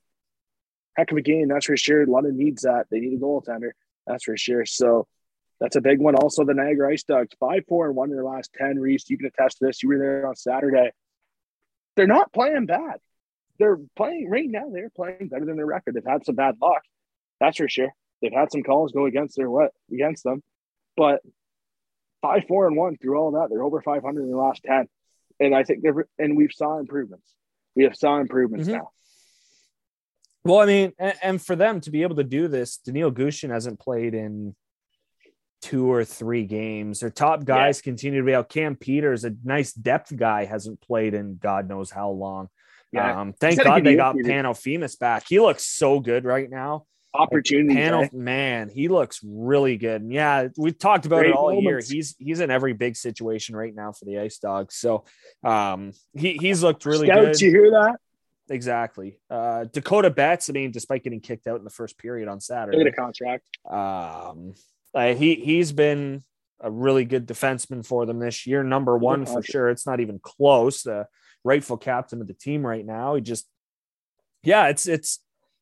heck of a game, that's for sure. London needs that. They need a goaltender, that's for sure. So that's a big one. Also, the Niagara Ice Dogs, five, four, and one in their last 10. Reese, you can attest to this. You were there on Saturday. They're not playing bad. They're playing right now, they're playing better than their record. They've had some bad luck. That's for sure. They've had some calls go against their what against them. But five, four, and one through all that, they're over 500 in the last 10. And I think they're, and we've saw improvements. We have saw improvements mm-hmm. now. Well, I mean, and, and, for them to be able to do this, Daniil Gushchin hasn't played in two or three games. Their top guys yeah. continue to be out. Cam Peters, a nice depth guy, hasn't played in God knows how long. Yeah. Um, thank God they got Pano back. He looks so good right now. Opportunity. Pano, man, he looks really good. And yeah, we've talked about Great it all moments. year. He's he's in every big situation right now for the Ice Dogs. So um, he he's looked really Scouts, good. You hear that? Exactly. Uh, Dakota Betts, I mean, despite getting kicked out in the first period on Saturday, get a contract. Um, uh, he he's been a really good defenseman for them this year, number one for sure. It's not even close. The rightful captain of the team right now. He just, yeah, it's it's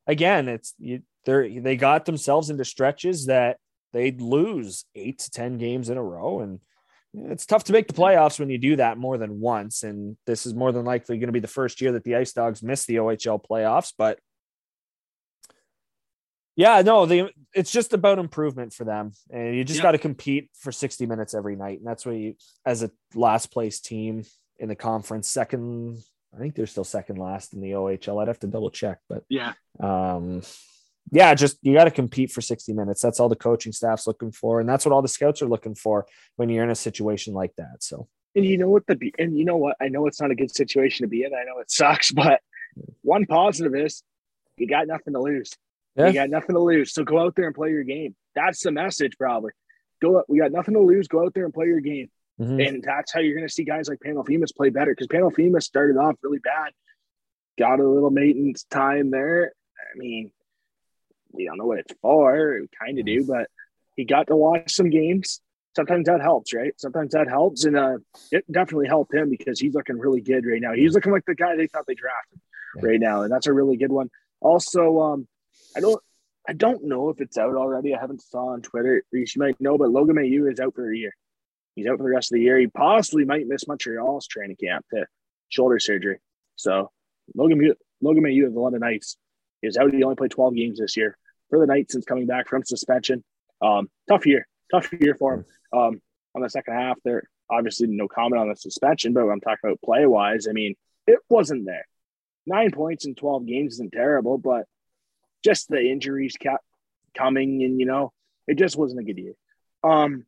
again, it's you, they they got themselves into stretches that they'd lose eight to ten games in a row, and it's tough to make the playoffs when you do that more than once. And this is more than likely going to be the first year that the Ice Dogs miss the OHL playoffs. But yeah, no, the it's just about improvement for them, and you just yep. got to compete for sixty minutes every night, and that's what you, as a last place team in the conference, second. I think they're still second last in the OHL. I'd have to double check, but yeah, um, yeah, just you got to compete for 60 minutes. That's all the coaching staff's looking for. And that's what all the scouts are looking for when you're in a situation like that. So, and you know what the, and you know what, I know it's not a good situation to be in. I know it sucks, <laughs> but one positive is you got nothing to lose. Yeah. You got nothing to lose. So go out there and play your game. That's the message, probably. Go, up we got nothing to lose. Go out there and play your game. Mm-hmm. And that's how you're going to see guys like Pano Fimis play better because Pano Fimis started off really bad, got a little maintenance time there. I mean, we don't know what it's for. We kind of do, but he got to watch some games. Sometimes that helps, right? Sometimes that helps, and uh, it definitely helped him because he's looking really good right now. He's looking like the guy they thought they drafted yeah. right now, and that's a really good one. Also, um, I don't, I don't know if it's out already. I haven't saw on Twitter. You might know, but Logan Mailloux is out for a year. He's out for the rest of the year. He possibly might miss Montreal's training camp to shoulder surgery. So Logan Logan Mailloux of the London Knights is out. He only played 12 games this year for the Knights since coming back from suspension. Um, tough year, tough year for him. Um, on the second half, there obviously no comment on the suspension, but I'm talking about play wise, I mean, it wasn't there. Nine points in 12 games isn't terrible, but just the injuries kept coming, and you know, it just wasn't a good year. Um,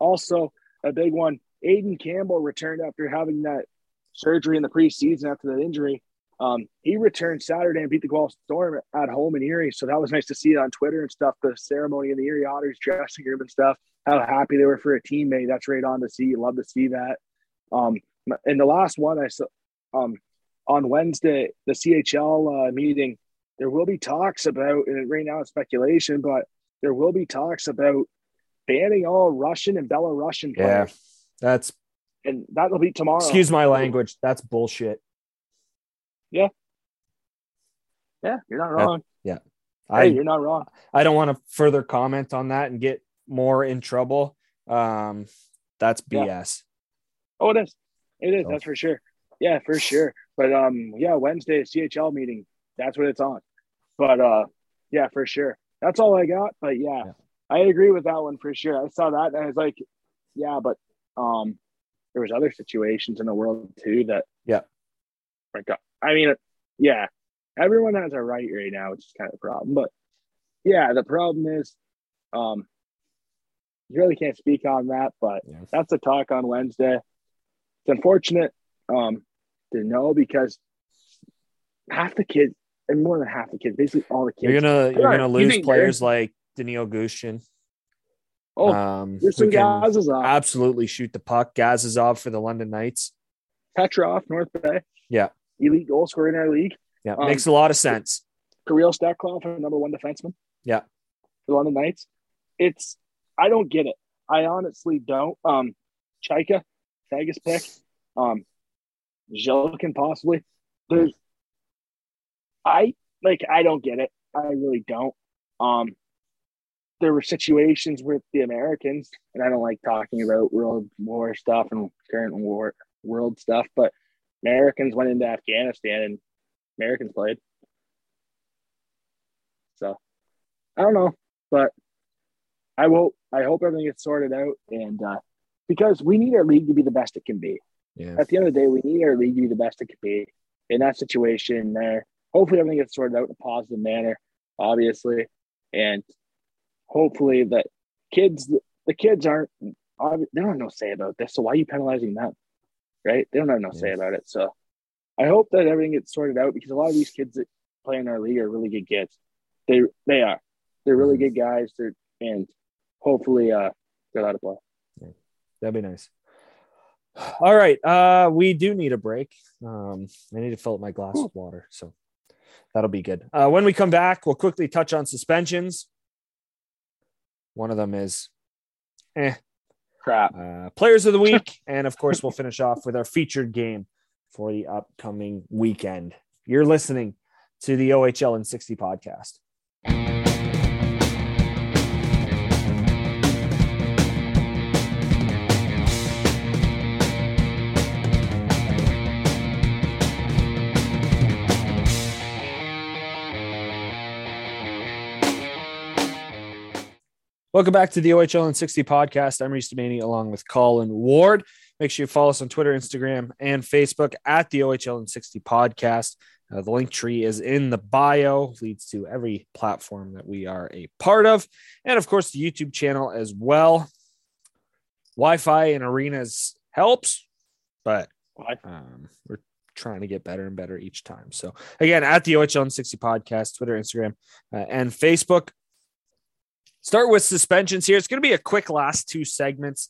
also, a big one. Aiden Campbell returned after having that surgery in the preseason after that injury. Um, he returned Saturday and beat the Guelph Storm at home in Erie. So that was nice to see it on Twitter and stuff. The ceremony in the Erie Otters dressing room and stuff. How happy they were for a teammate. That's right on to see. Love to see that. Um, and the last one I saw um, on Wednesday, the CHL uh, meeting, there will be talks about, and right now it's speculation, but there will be talks about banning all Russian and Belarusian players. Yeah, that's and that'll be tomorrow. Excuse my language. That's bullshit. Yeah. Yeah, you're not wrong. Uh, yeah. Hey, I, you're not wrong. I don't want to further comment on that and get more in trouble. Um, that's BS. Yeah. Oh, it is. It is. Oh. That's for sure. Yeah, for sure. But um, yeah, Wednesday CHL meeting. that's what it's on. But uh, yeah, for sure. That's all I got. But yeah, Yeah. I agree with that one for sure. I saw that and I was like, yeah, but um, there was other situations in the world too that Yeah. Like, I mean, yeah, everyone has a right right now, which is kind of a problem. But yeah, the problem is, um, you really can't speak on that. But Yeah. that's a talk on Wednesday. It's unfortunate um, to know because half the kids, and more than half the kids, basically all the kids. You're gonna you're gonna lose think players like Daniil Gushchin. oh, um, there's some can guys is off. absolutely shoot the puck. Gazizov for the London Knights. Petrov, North Bay. Yeah. Elite goal scorer in our league. Yeah, Um, makes a lot of sense. Kirill our number one defenseman. Yeah. The London Knights. It's I don't get it. I honestly don't. Um Chaika, Vegas pick. Um Zhilkin possibly. There's I like I don't get it. I really don't. Um there were situations with the Americans, and I don't like talking about world war stuff and current war world stuff, but Americans went into Afghanistan and Americans played. So I don't know, but I will. I hope everything gets sorted out, and uh, because we need our league to be the best it can be. Yeah. At the end of the day, we need our league to be the best it can be. In that situation, there, hopefully everything gets sorted out in a positive manner, obviously, and hopefully that kids, the kids aren't. They don't have no say about this. So why are you penalizing them? Right? They don't have no say about it. So I hope that everything gets sorted out because a lot of these kids that play in our league are really good kids. They they are. They're really Mhm. good guys. They're and hopefully uh they're allowed to play. That'd be nice. All right. Uh we do need a break. Um I need to fill up my glass of water, so that'll be good. Uh when we come back, we'll quickly touch on suspensions. One of them is eh, Crap. uh, players of the week. <laughs> and of course, we'll finish off with our featured game for the upcoming weekend. You're listening to the OHL in 60 podcast. Welcome back to the OHL in 60 podcast. I'm Reese Demaney along with Colin Ward. Make sure you follow us on Twitter, Instagram, and Facebook at the OHL in 60 podcast. Uh, the link tree is in the bio, leads to every platform that we are a part of. And of course, the YouTube channel as well. Wi Fi in arenas helps, but um, we're trying to get better and better each time. So, again, at the OHL in 60 podcast, Twitter, Instagram, uh, and Facebook. Start with suspensions here. It's going to be a quick last two segments.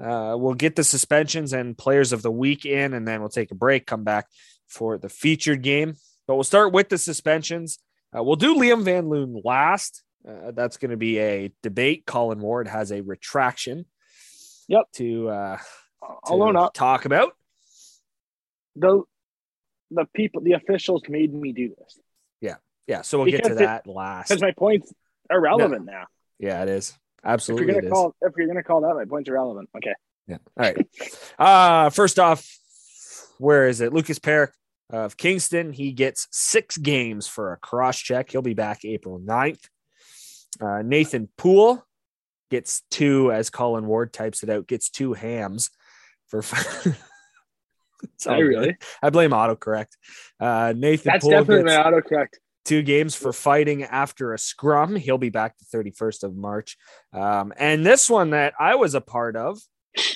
Uh, we'll get the suspensions and players of the week in, and then we'll take a break, come back for the featured game. But we'll start with the suspensions. Uh, we'll do Liam Van Loon last. Uh, that's going to be a debate. Colin Ward has a retraction. Yep. To, uh, to up. talk about. The the people, the officials made me do this Yeah. Yeah. So we'll get to it- that last. because my points are relevant now. Yeah, it is. If Absolutely. you're gonna call, if you're gonna call that, my points are relevant. Okay. Yeah. All right. Uh first off, where is it? Lucas Perrick of Kingston. He gets six games for a cross check. He'll be back April 9th. Uh, Nathan Poole gets two, as Colin Ward types it out, gets two hams for <laughs> I really. I blame autocorrect. Uh, Nathan That's Poole definitely gets my autocorrect. Two games for fighting after a scrum. He'll be back the 31st of March. Um, and this one that I was a part of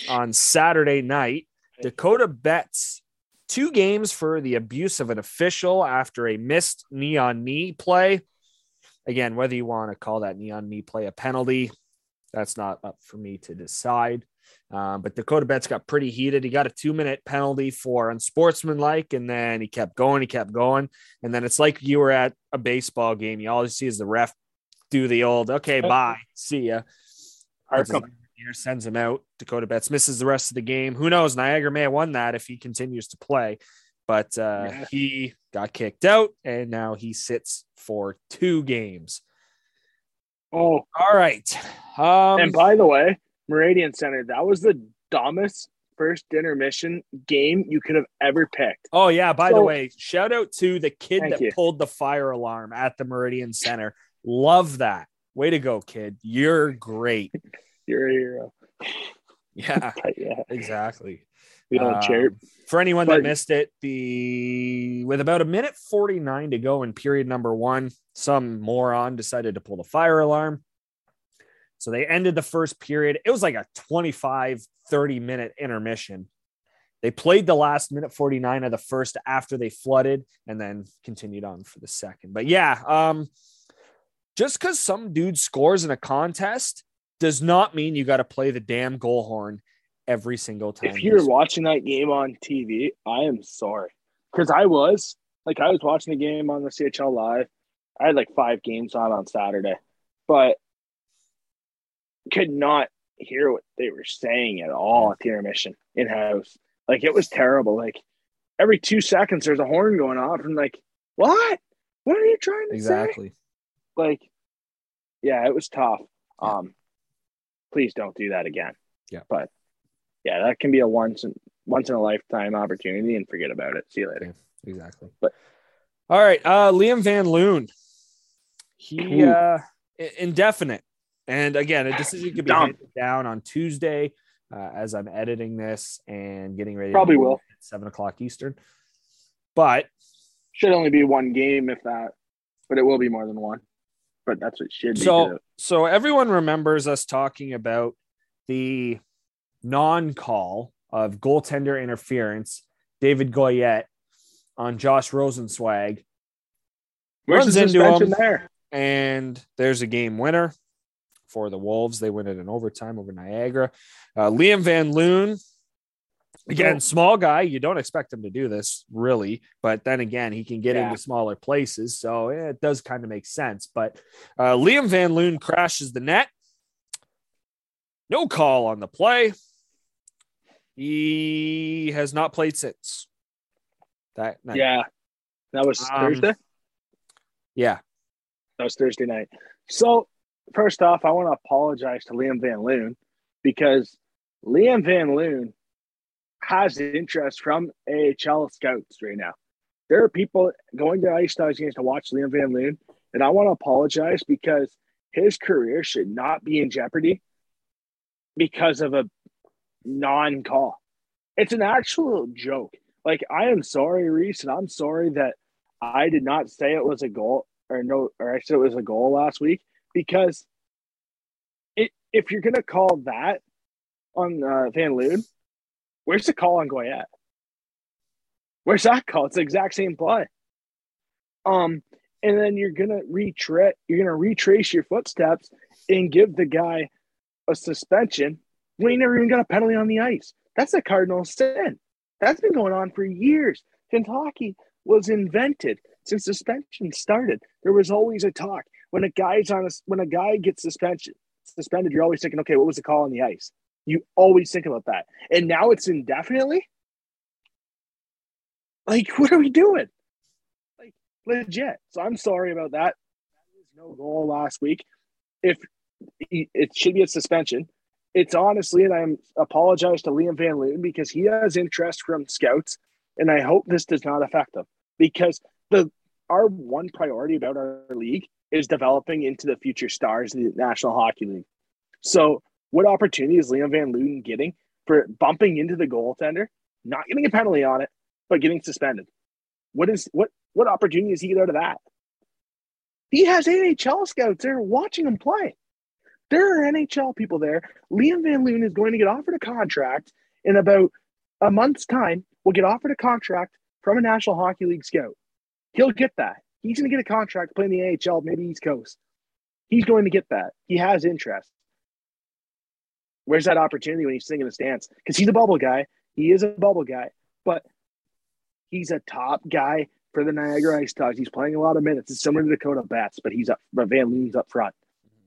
on Saturday night, Dakota Betts, two games for the abuse of an official after a missed knee on knee play. Again, whether you want to call that knee on knee play a penalty, that's not up for me to decide. Um, but Dakota Betts got pretty heated. He got a two minute penalty for unsportsmanlike, and then he kept going, he kept going. And then it's like you were at a baseball game. You all always see is the ref do the old, okay, bye, see ya. Puts his Arkham. arm in the air, sends him out. Dakota Betts misses the rest of the game. Who knows? Niagara may have won that if he continues to play, but uh, Yeah. he got kicked out, and now he sits for two games. Oh, All right. Um, and by the way, Meridian Center, that was the dumbest first intermission game you could have ever picked. Oh yeah. By the way, shout out to the kid that you. pulled the fire alarm at the Meridian Center. Love that. Way to go, kid. You're great. You're a hero. Yeah, <laughs> yeah, exactly. we don't Um, chirp. For anyone that missed it, the with about a minute 49 to go in period number one, some moron decided to pull the fire alarm. So they ended the first period. It was like a 25, 30 minute intermission. They played the last minute 49 of the first after they flooded and then continued on for the second. But yeah, um, just because some dude scores in a contest does not mean you got to play the damn goal horn every single time. If you're watching that game on TV, I am sorry because I was like I was watching the game on the CHL live. I had like five games on on Saturday, but could not hear what they were saying at all at the intermission in house. Like it was terrible. Like every two seconds, there's a horn going off, and like, what? What are you trying to say? exactly. Like, yeah, it was tough. Yeah. Um, please don't do that again. Yeah. but yeah, that can be a once in once in a lifetime opportunity, and forget about it. See you later. exactly. But- all right, uh, Liam Van Loon, he Ooh. uh, indefinite, and again, a decision could be down on Tuesday uh, as I'm editing this and getting ready. Probably will. at seven o'clock Eastern. But Should only be one game if that, but it will be more than one. But that's what should be. so so everyone remembers us talking about the non-call of goaltender interference, David Goyette on Josh Rosenzweig. Where's runs the into him. there? and there's a game winner for the Wolves. They win it in overtime over Niagara. Uh, Liam Van Loon, again, small guy. You don't expect him to do this really, but then again, he can get Yeah. into smaller places, so it does kind of make sense. But uh, Liam Van Loon crashes the net. No call on the play. He has not played since that night. Yeah, that was Um, Thursday. yeah. That was Thursday night. So first off, I want to apologize to Liam Van Loon because Liam Van Loon has interest from AHL scouts right now. There are people going to Ice Stars games to watch Liam Van Loon, and I want to apologize because his career should not be in jeopardy because of a non-call. It's an actual joke. Like I am sorry, Reese, and I'm sorry that I did not say it was a goal or no, or I said it was a goal last week because it if you're gonna call that on uh, Van Loon, where's the call on Goyette? Where's that call? It's the exact same play. Um, and then you're gonna retrace you're gonna retrace your footsteps and give the guy a suspension when he never even got a penalty on the ice. That's a cardinal sin. That's been going on for years. Since hockey was invented, since suspension started, there was always a talk. When a guy's on a when a guy gets suspension suspended, you're always thinking, okay, what was the call on the ice? You always think about that. And now it's indefinitely. Like, <laughs> what are we doing? Like, legit. So I'm sorry about that. No goal last week. If it should be a suspension, it's honestly, and I'm apologize to Liam Van Loon because he has interest from scouts, and I hope this does not affect him because the our one priority about our league is developing into the future stars of the National Hockey League. So, what opportunity is Liam Van Loon getting for bumping into the goaltender, not getting a penalty on it, but getting suspended? What is what what opportunity does he get out of that? He has NHL scouts there watching him play. There are NHL people there. Liam Van Loon is going to get offered a contract in about a month's time. Will get offered a contract from a National Hockey League scout. He'll get that. He's going to get a contract playing the AHL, maybe East Coast. He's going to get that. He has interest. Where's that opportunity when he's sitting in the stands? Because he's a bubble guy. He is a bubble guy, but he's a top guy for the Niagara Ice Dogs. He's playing a lot of minutes. It's similar to Dakota Betts, but he's up. But Van Loon's up front.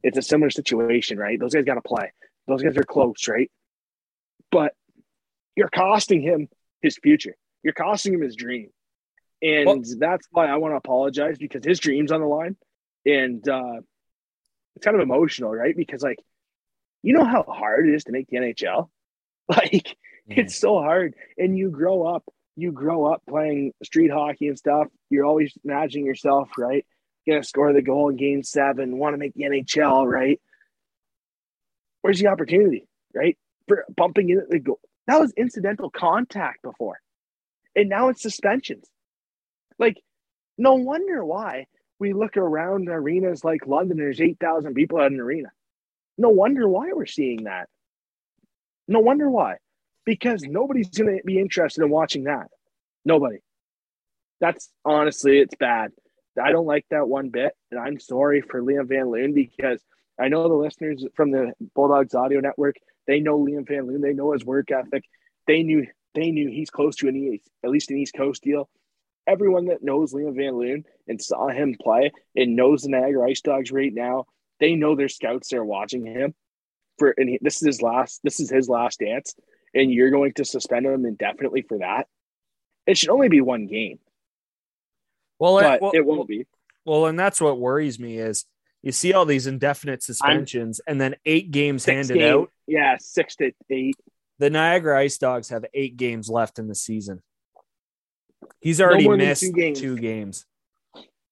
It's a similar situation, right? Those guys got to play. Those guys are close, right? But you're costing him his future. You're costing him his dream, and Well- that's why I want to apologize because his dream's on the line, and uh, it's kind of emotional, right? Because like, you know how hard it is to make the NHL. <laughs> Like It's so hard. And you grow up, you grow up playing street hockey and stuff. You're always imagining yourself, right? Gonna score the goal in game seven, want to make the NHL, right? Where's the opportunity, right? For bumping into the goal. That was incidental contact before. And now it's suspensions. Like, no wonder why we look around arenas like London, there's 8,000 people at an arena. No wonder why we're seeing that. No wonder why. Because nobody's going to be interested in watching that. Nobody. That's honestly, it's bad. I don't like that one bit. And I'm sorry for Liam Van Loon because I know the listeners from the Bulldogs Audio Network, they know Liam Van Loon. They know his work ethic. They knew they knew he's close to an East, at least an East Coast deal. Everyone that knows Liam Van Loon and saw him play and knows the Niagara Ice Dogs right now, they know their scouts are watching him. For and he, this is his last. This is his last dance, and you're going to suspend him indefinitely for that. It should only be one game. Well, but it, well, it won't be. Well, and that's what worries me is you see all these indefinite suspensions and then eight games handed game- out. Yeah, six to eight. The Niagara Ice Dogs have eight games left in the season. He's already than missed two games. two games.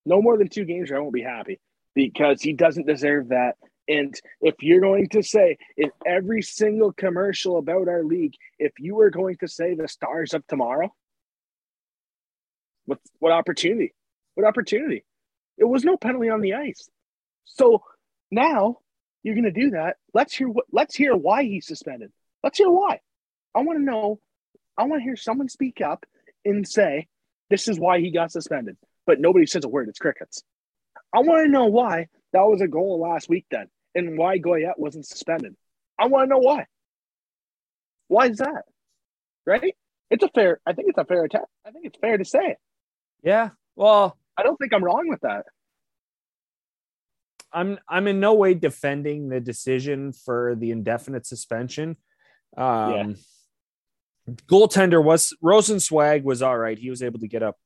no more than two games or I won't be happy because he doesn't deserve that. And if you're going to say in every single commercial about our league, if you were going to say the stars of tomorrow, what what opportunity? What opportunity? It was no penalty on the ice. So now you're going to do that. Let's hear what. Let's hear why he's suspended. Let's hear why. I want to know. I want to hear someone speak up and say this is why he got suspended. But nobody says a word. It's crickets. I want to know why that was a goal last week then, and why Goyette wasn't suspended. I want to know why. Why is that? Right? It's a fair. I think it's a fair attack. I think it's fair to say. Yeah. Well, I don't think I'm wrong with that. I'm I'm in no way defending the decision for the indefinite suspension. Um goaltender was Rosenzweig was all right. He was able to get up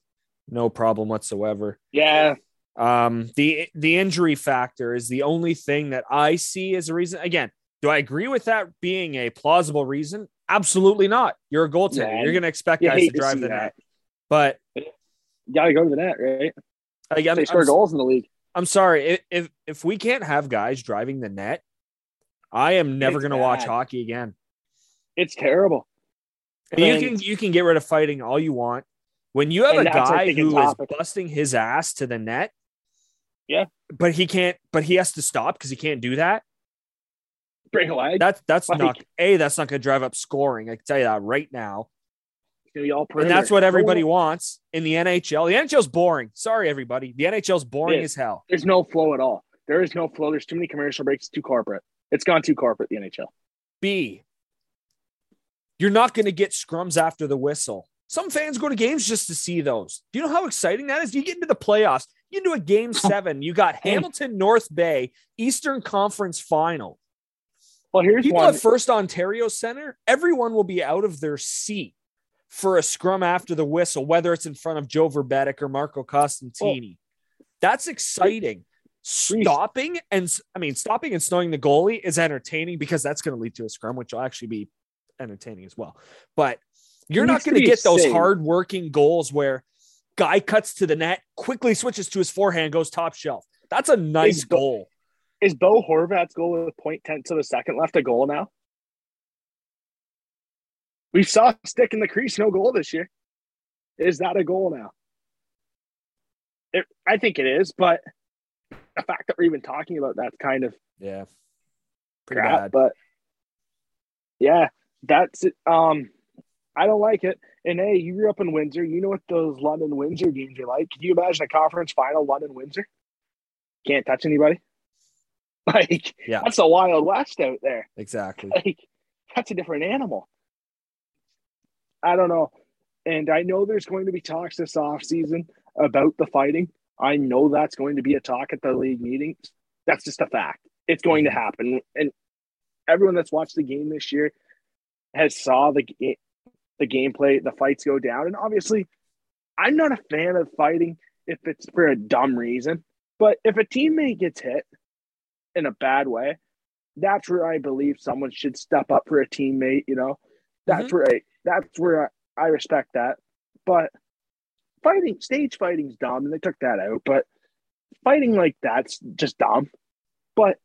no problem whatsoever. Yeah, Um the the injury factor is the only thing that I see as a reason. Again, do I agree with that being a plausible reason? Absolutely not. You're a goaltender. Yeah, You're going to expect guys to to drive see the that. net. But you got to go to the net, right? I'm, They score I'm- goals in the league. I'm sorry if, if if we can't have guys driving the net, I am never going to watch hockey again. It's terrible. And you can you can get rid of fighting all you want. When you have a guy who is busting his ass to the net, Yeah. but he can't, but he has to stop because he can't do that. Break a leg. That's that's Like- not a that's not going to drive up scoring. I can tell you that right now. And that's what everybody wants in the NHL. The NHL's boring. Sorry, everybody. The NHL's boring as hell. There's no flow at all. There is no flow. There's too many commercial breaks. Too corporate. It's gone too corporate. The NHL. B, you're not going to get scrums after the whistle. Some fans go to games just to see those. Do you know how exciting that is? You get into the playoffs, you into a game <laughs> seven, you got Hamilton, North Bay, Eastern Conference final. Well, here's People one. at First Ontario Center, everyone will be out of their seat for a scrum after the whistle, whether it's in front of Joe Vrbetic or Marco Costantini. That's exciting. Stopping and I mean, stopping and snowing the goalie is entertaining because that's going to lead to a scrum, which will actually be entertaining as well. But you're not going to get those hard-working goals where guy cuts to the net, quickly switches to his forehand, goes top shelf. That's a nice Big goal. goal. Is Bo Horvat's goal with point tenths of a second left a goal now? We saw stick in the crease, no goal this year. Is that a goal now? It, I think it is, but the fact that we're even talking about that's kind of Yeah. Pretty crap. bad. But yeah, that's it. Um, I don't like it. And hey, you grew up in Windsor. You know what those London Windsor games are like. Can you imagine a conference final London Windsor? Can't touch anybody. <laughs> Like Yeah. that's a wild west out there. Exactly. <laughs> Like that's a different animal. I don't know. And I know there's going to be talks this off season about the fighting. I know that's going to be a talk at the league meetings. That's just a fact. It's going to happen. And everyone that's watched the game this year has saw the the gameplay, the fights go down. And obviously, I'm not a fan of fighting if it's for a dumb reason. But if a teammate gets hit in a bad way, that's where I believe someone should step up for a teammate, you know. That's mm-hmm. where I, that's where I, I respect that. But fighting stage fighting's dumb, and they took that out. But fighting like that's just dumb. But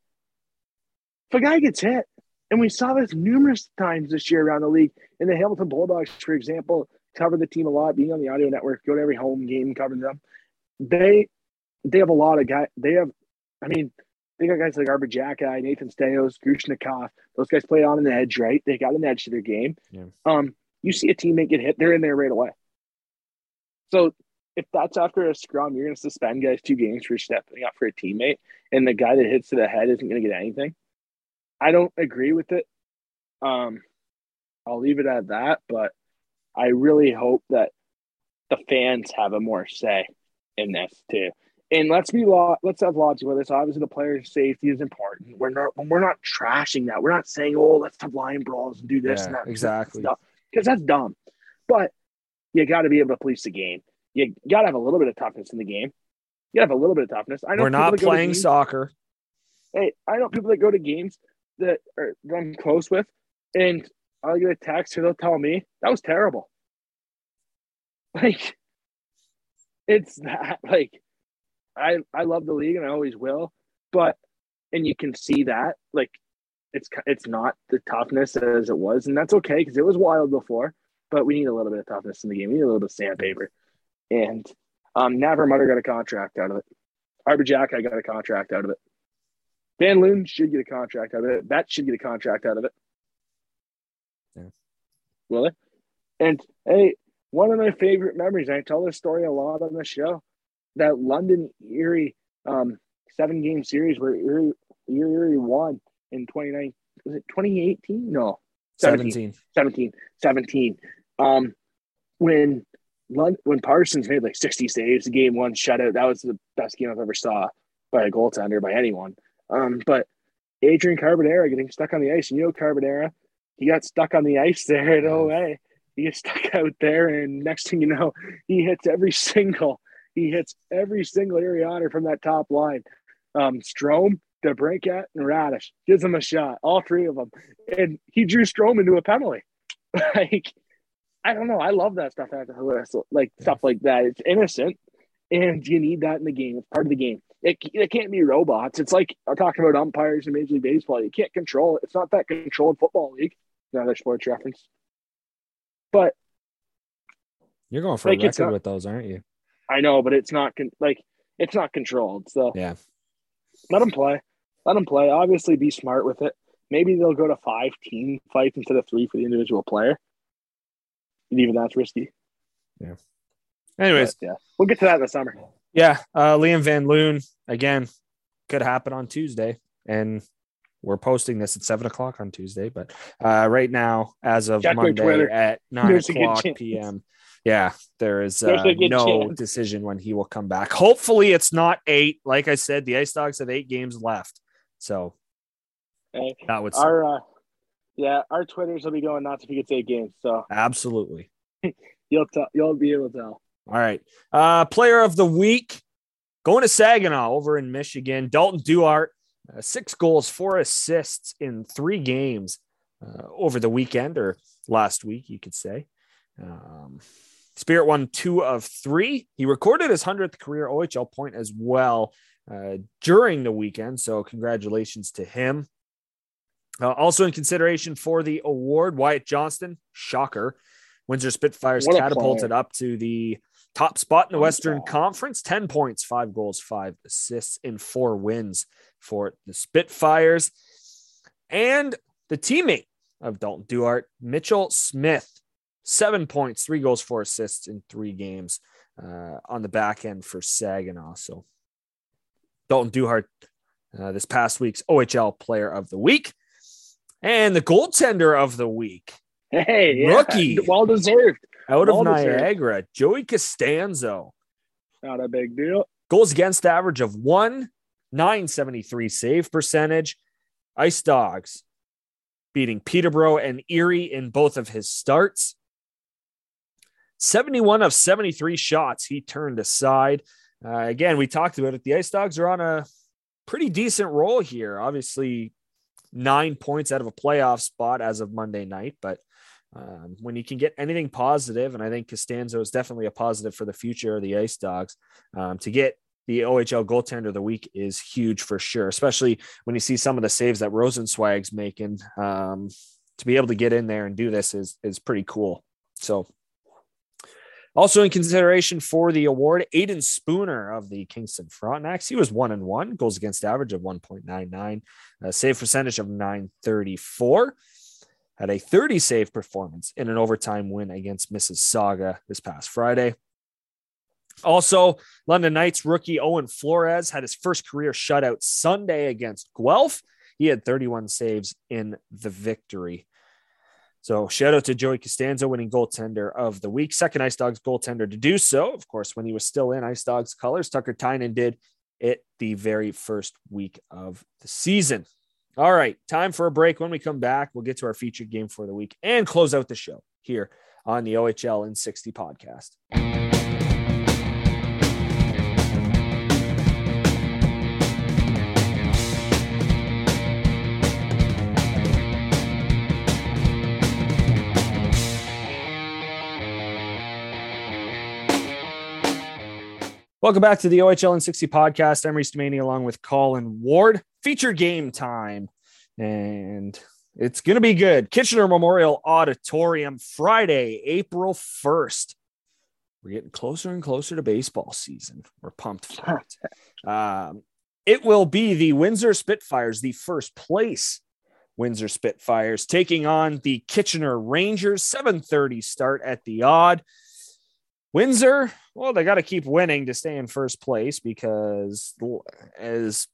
if a guy gets hit, and we saw this numerous times this year around the league, in the Hamilton Bulldogs, for example, cover the team a lot, being on the audio network, go to every home game, covering them. They they have a lot of guys. They have, I mean, they got guys like Arber Xhekaj, Nathan Staios, Grushnikov. Those guys play on an edge, right? They got an edge to their game. Yeah. Um, you see a teammate get hit, they're in there right away. So if that's after a scrum, you're going to suspend guys two games for stepping up for a teammate, and the guy that hits to the head isn't going to get anything. I don't agree with it. Um, I'll leave it at that, but I really hope that the fans have a more say in this too. And let's be law. Let's have logic with this. Obviously, the player's safety is important. We're not. We're not trashing that. We're not saying, "Oh, let's have line brawls and do this yeah, and that." Exactly. Because that's dumb. But you got to be able to police the game. You got to have a little bit of toughness in the game. You got to have a little bit of toughness. I know we're not playing soccer. Hey, I know people that go to games that, are, that I'm close with, and I'll get a text or they'll tell me that was terrible. <laughs> Like, it's that like I I love the league and I always will, but and you can see that like it's it's not the toughness as it was, and that's okay because it was wild before. But we need a little bit of toughness in the game. We need a little bit of sandpaper, and um, Navrin Mutter got a contract out of it. Arber Xhekaj got a contract out of it. Van Loon should get a contract out of it. That should get a contract out of it. Yeah. Will they? And hey, one of my favorite memories, I tell this story a lot on the show, that London Erie um, seven game series where Erie, Erie won in 29, was it 2018? No, 17. 17. 17. Um, when London, when Parsons made like 60 saves, game one shutout, that was the best game I've ever saw by a goaltender by anyone. Um, but Adrian Carbonera getting stuck on the ice, and you know Carbonera, he got stuck on the ice there at OA. He gets stuck <laughs> out there, and next thing you know, he hits every <laughs> single he hits every single area Ariana from that top line. Um, Strome, DeBrincat, and Raddysh gives him a shot, all three of them, and he drew Strome into a penalty. <laughs> like, I don't know. I love that stuff after the whistle, like stuff like that. It's innocent, and you need that in the game. It's part of the game. It, it can't be robots. It's like I'm talking about umpires in Major League Baseball. You can't control it. It's not that controlled football league. Another sports reference. But you're going for like a record not, with those, aren't you? I know, but it's not con- like it's not controlled. So yeah, let them play. Let them play. Obviously, be smart with it. Maybe they'll go to five team fights instead of three for the individual player. And even that's risky. Yeah. Anyways, but, yeah, we'll get to that in the summer. Yeah, uh, Liam Van Loon again could happen on Tuesday, and we're posting this at seven o'clock on Tuesday. But uh, right now, as of Check Monday at <laughs> nine There's o'clock p.m., yeah, there is uh, no chance. decision when he will come back. Hopefully, it's not eight. Like I said, the Ice Dogs have eight games left, so hey, that would our uh, yeah, our Twitters will be going nuts if he gets eight games. So absolutely, <laughs> you'll tell, you'll be able to tell. All right, uh, player of the week going to Saginaw over in Michigan. Dalton Duart, uh, six goals, four assists in three games uh, over the weekend or last week, you could say. Um, Spirit won two of three. He recorded his 100th career OHL point as well uh, during the weekend. So, congratulations to him. Uh, also, in consideration for the award, Wyatt Johnston, shocker, Windsor Spitfires catapulted up to the top spot in the Western Conference 10 points, five goals, five assists in four wins for the Spitfires. And the teammate of Dalton Duart, Mitchell Smith, seven points, three goals, four assists in three games uh, on the back end for Saginaw. So Dalton Duhart, uh, this past week's OHL Player of the Week, and the goaltender of the week. Hey, rookie, yeah. well deserved. Out of Niagara. Joey Costanzo. Not a big deal. Goals against average of one, 973 save percentage. Ice Dogs beating Peterborough and Erie in both of his starts. 71 of 73 shots he turned aside. Uh, again, we talked about it. The Ice Dogs are on a pretty decent roll here. Obviously, nine points out of a playoff spot as of Monday night, but Um, when you can get anything positive, and I think Costanzo is definitely a positive for the future of the Ice Dogs, um, to get the OHL goaltender of the week is huge for sure, especially when you see some of the saves that Rosenzweig's making. Um, to be able to get in there and do this is is pretty cool. So also in consideration for the award, Aiden Spooner of the Kingston Frontenacs. He was one and one, goals against average of 1.99, a save percentage of 934. Had a 30 save performance in an overtime win against Mississauga this past Friday. Also, London Knights rookie Owen Flores had his first career shutout Sunday against Guelph. He had 31 saves in the victory. So shout out to Joey Costanzo winning goaltender of the week, second Ice Dogs goaltender to do so. Of course, when he was still in Ice Dogs colors, Tucker Tynan did it the very first week of the season. All right, time for a break. When we come back, we'll get to our featured game for the week and close out the show here on the OHL in 60 podcast. Welcome back to the OHL in 60 podcast. I'm Reese Domaney along with Colin Ward. Feature game time. And it's going to be good. Kitchener Memorial Auditorium, Friday, April 1st. We're getting closer and closer to baseball season. We're pumped for <laughs> it. Um, it will be the Windsor Spitfires, the first place Windsor Spitfires, taking on the Kitchener Rangers. 7:30 start at the odd. Windsor, well, they got to keep winning to stay in first place because as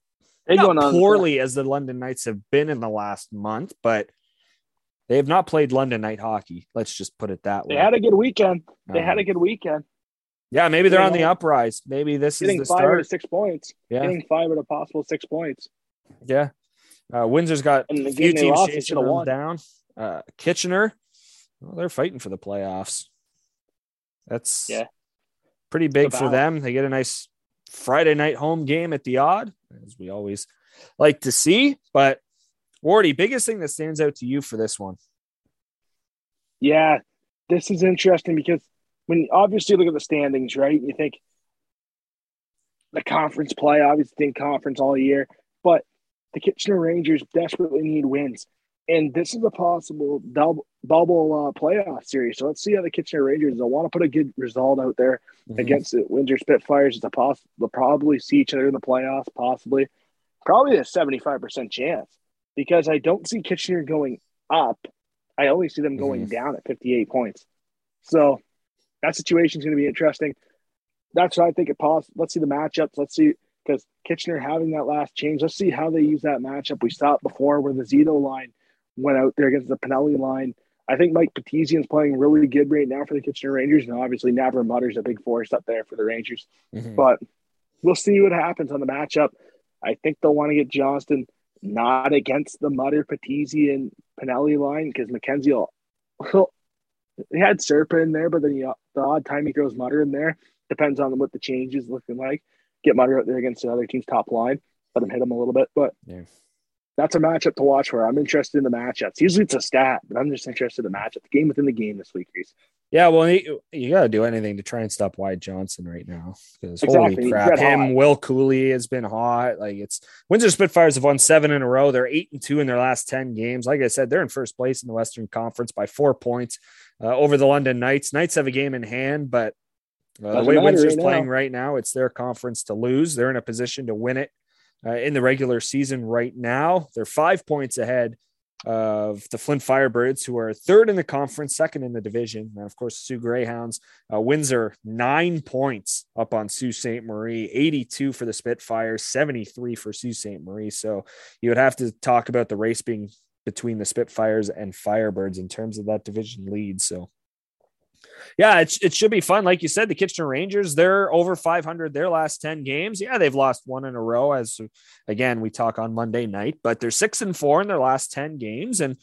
not poorly as the London Knights have been in the last month, but they have not played London Night hockey. Let's just put it that way. They had a good weekend. They um, had a um, good weekend. Yeah, maybe they're on the uprise. Maybe this getting is the five start. out of six points. Yeah, getting five out of possible six points. Yeah, uh, Windsor's got a few teams chasing them down. Uh, Kitchener, well, they're fighting for the playoffs. That's yeah, pretty big for them. They get a nice Friday night home game at the odd, as we always like to see. But Wardy, biggest thing that stands out to you for this one? Yeah, this is interesting because when obviously look at the standings, right? You think the conference play, obviously in conference all year, but the Kitchener Rangers desperately need wins and this is a possible double bubble uh, playoff series. So let's see how the Kitchener Rangers. I want to put a good result out there mm-hmm. against the Windsor Spitfires. It's a possible. They'll probably see each other in the playoffs. Possibly, probably a seventy-five percent chance because I don't see Kitchener going up. I only see them going mm-hmm. down at fifty-eight points. So that situation is going to be interesting. That's what I think it possible. Let's see the matchups. Let's see because Kitchener having that last change. Let's see how they use that matchup. We saw it before where the Zito line went out there against the Pinelli line. I think Mike is playing really good right now for the Kitchener Rangers. And obviously, Navrin Mutter's a big force up there for the Rangers. Mm-hmm. But we'll see what happens on the matchup. I think they'll want to get Johnston not against the Mutter, Patisi, and Pinelli line because McKenzie will, will, he had Serpa in there, but then he, the odd time he throws Mutter in there depends on what the change is looking like. Get Mutter out there against the other team's top line, let him hit him a little bit. But yeah that's a matchup to watch for. I'm interested in the matchups. Usually it's a stat, but I'm just interested in the matchup, the game within the game this week, Reese. Yeah, well, you, you got to do anything to try and stop Wyatt Johnston right now because exactly. holy crap, him, hot. Will Cuylle has been hot. Like it's Windsor Spitfires have won seven in a row. They're eight and two in their last ten games. Like I said, they're in first place in the Western Conference by four points uh, over the London Knights. Knights have a game in hand, but uh, the way Windsor's right playing right now, it's their conference to lose. They're in a position to win it uh, in the regular season right now. They're five points ahead of the Flint Firebirds, who are third in the conference, second in the division. And of course, Soo Greyhounds. Uh, Windsor, nine points up on Sault Ste. Marie, 82 for the Spitfires, 73 for Sault Ste. Marie. So you would have to talk about the race being between the Spitfires and Firebirds in terms of that division lead. So yeah, it, it should be fun. Like you said, the Kitchener Rangers, they're over 500 their last 10 games. Yeah, they've lost one in a row, as again, we talk on Monday night, but they're six and four in their last 10 games. And,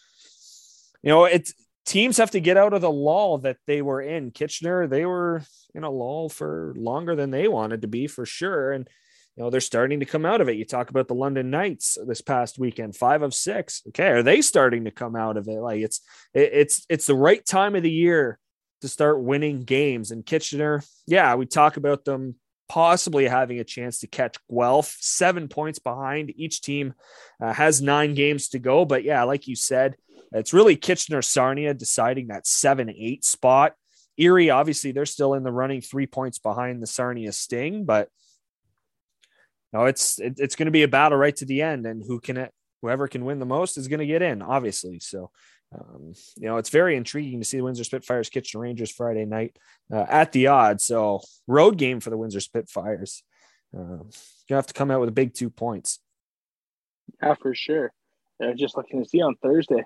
you know, it's teams have to get out of the lull that they were in. Kitchener, they were in a lull for longer than they wanted to be for sure. And you know, they're starting to come out of it. You talk about the London Knights this past weekend, five of six. Okay, are they starting to come out of it? Like it's it, it's it's the right time of the year to start winning games. And Kitchener, yeah, we talk about them possibly having a chance to catch Guelph, seven points behind. Each team uh, has nine games to go. But yeah, like you said, it's really Kitchener Sarnia deciding that seven eight spot. Erie, obviously, they're still in the running, three points behind the Sarnia Sting, but no, it's it, it's going to be a battle right to the end, and who can it whoever can win the most is going to get in, obviously. So, um, you know, it's very intriguing to see the Windsor Spitfires Kitchener Rangers Friday night uh, at the odds. So, road game for the Windsor Spitfires. Um, you have to come out with a big two points. Yeah, for sure. Uh, just looking to see on Thursday,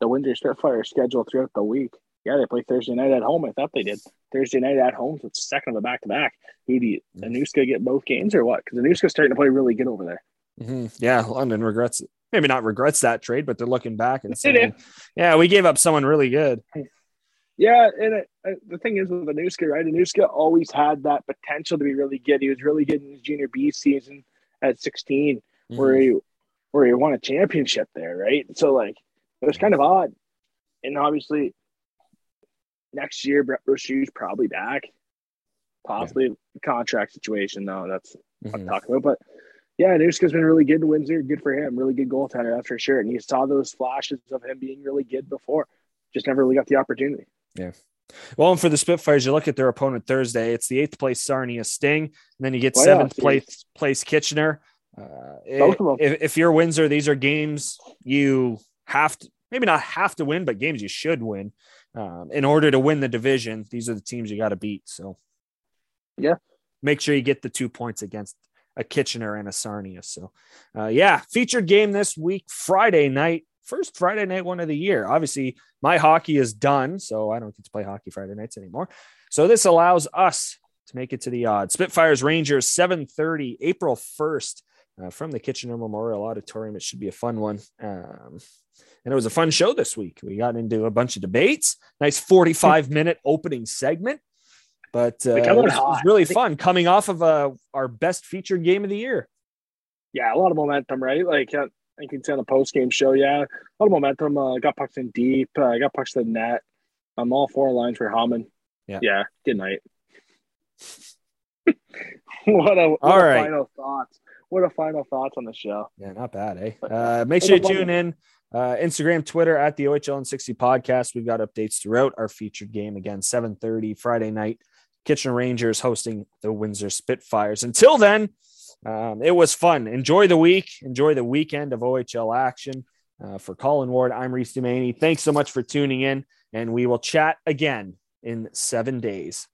the Windsor Spitfires schedule throughout the week. Yeah, they play Thursday night at home. I thought they did Thursday night at home. So it's second of the back to back. Who do you, Onuska get both games or what? Because Onuska's starting to play really good over there. Mm-hmm. Yeah, London regrets it. Maybe not regrets that trade, but they're looking back and <laughs> saying, "Yeah, we gave up someone really good." Yeah, and it, uh, the thing is with Onuska, right? Onuska always had that potential to be really good. He was really good in his junior B season at 16, mm-hmm. where he where he won a championship there, right? So like it was kind of odd, and obviously next year Brett Brochu's probably back, possibly yeah. contract situation though. That's mm-hmm. what I'm talking about, but yeah, Nuska's been really good in Windsor. Good for him. Really good goaltender, that's for sure. And you saw those flashes of him being really good before. Just never really got the opportunity. Yeah. Well, and for the Spitfires, you look at their opponent Thursday. It's the eighth place Sarnia Sting, and then you get well, seventh place place Kitchener. Uh, if, if you're Windsor, these are games you have to maybe not have to win, but games you should win um, in order to win the division. These are the teams you got to beat. So, yeah, make sure you get the two points against a Kitchener and a Sarnia. So, uh, yeah, featured game this week, Friday night, first Friday night one of the year. Obviously, my hockey is done, so I don't get to play hockey Friday nights anymore. So this allows us to make it to the odds. Spitfires Rangers, 7:30, April 1st, uh, from the Kitchener Memorial Auditorium. It should be a fun one. Um, and it was a fun show this week. We got into a bunch of debates. Nice 45 minute opening segment. But uh, it was, was, really fun coming off of uh, our best featured game of the year. Yeah, a lot of momentum, right? Like uh, I can see on the post game show. Yeah, a lot of momentum. Uh, got pucks in deep. Uh, got pucks to the net. I'm all four lines for Hammond. Yeah. Yeah. Good night. <laughs> what a what all a right. final thoughts. What a final thoughts on the show. Yeah, not bad, eh? Uh, make sure you tune in. Uh, Instagram, Twitter at the OHL and 60 podcast. We've got updates throughout our featured game again, 7:30 Friday night. Kitchen Rangers hosting the Windsor Spitfires. Until then, um, it was fun. Enjoy the week. Enjoy the weekend of OHL action. Uh, for Colin Ward, I'm Reese Dumaney. Thanks so much for tuning in, and we will chat again in seven days.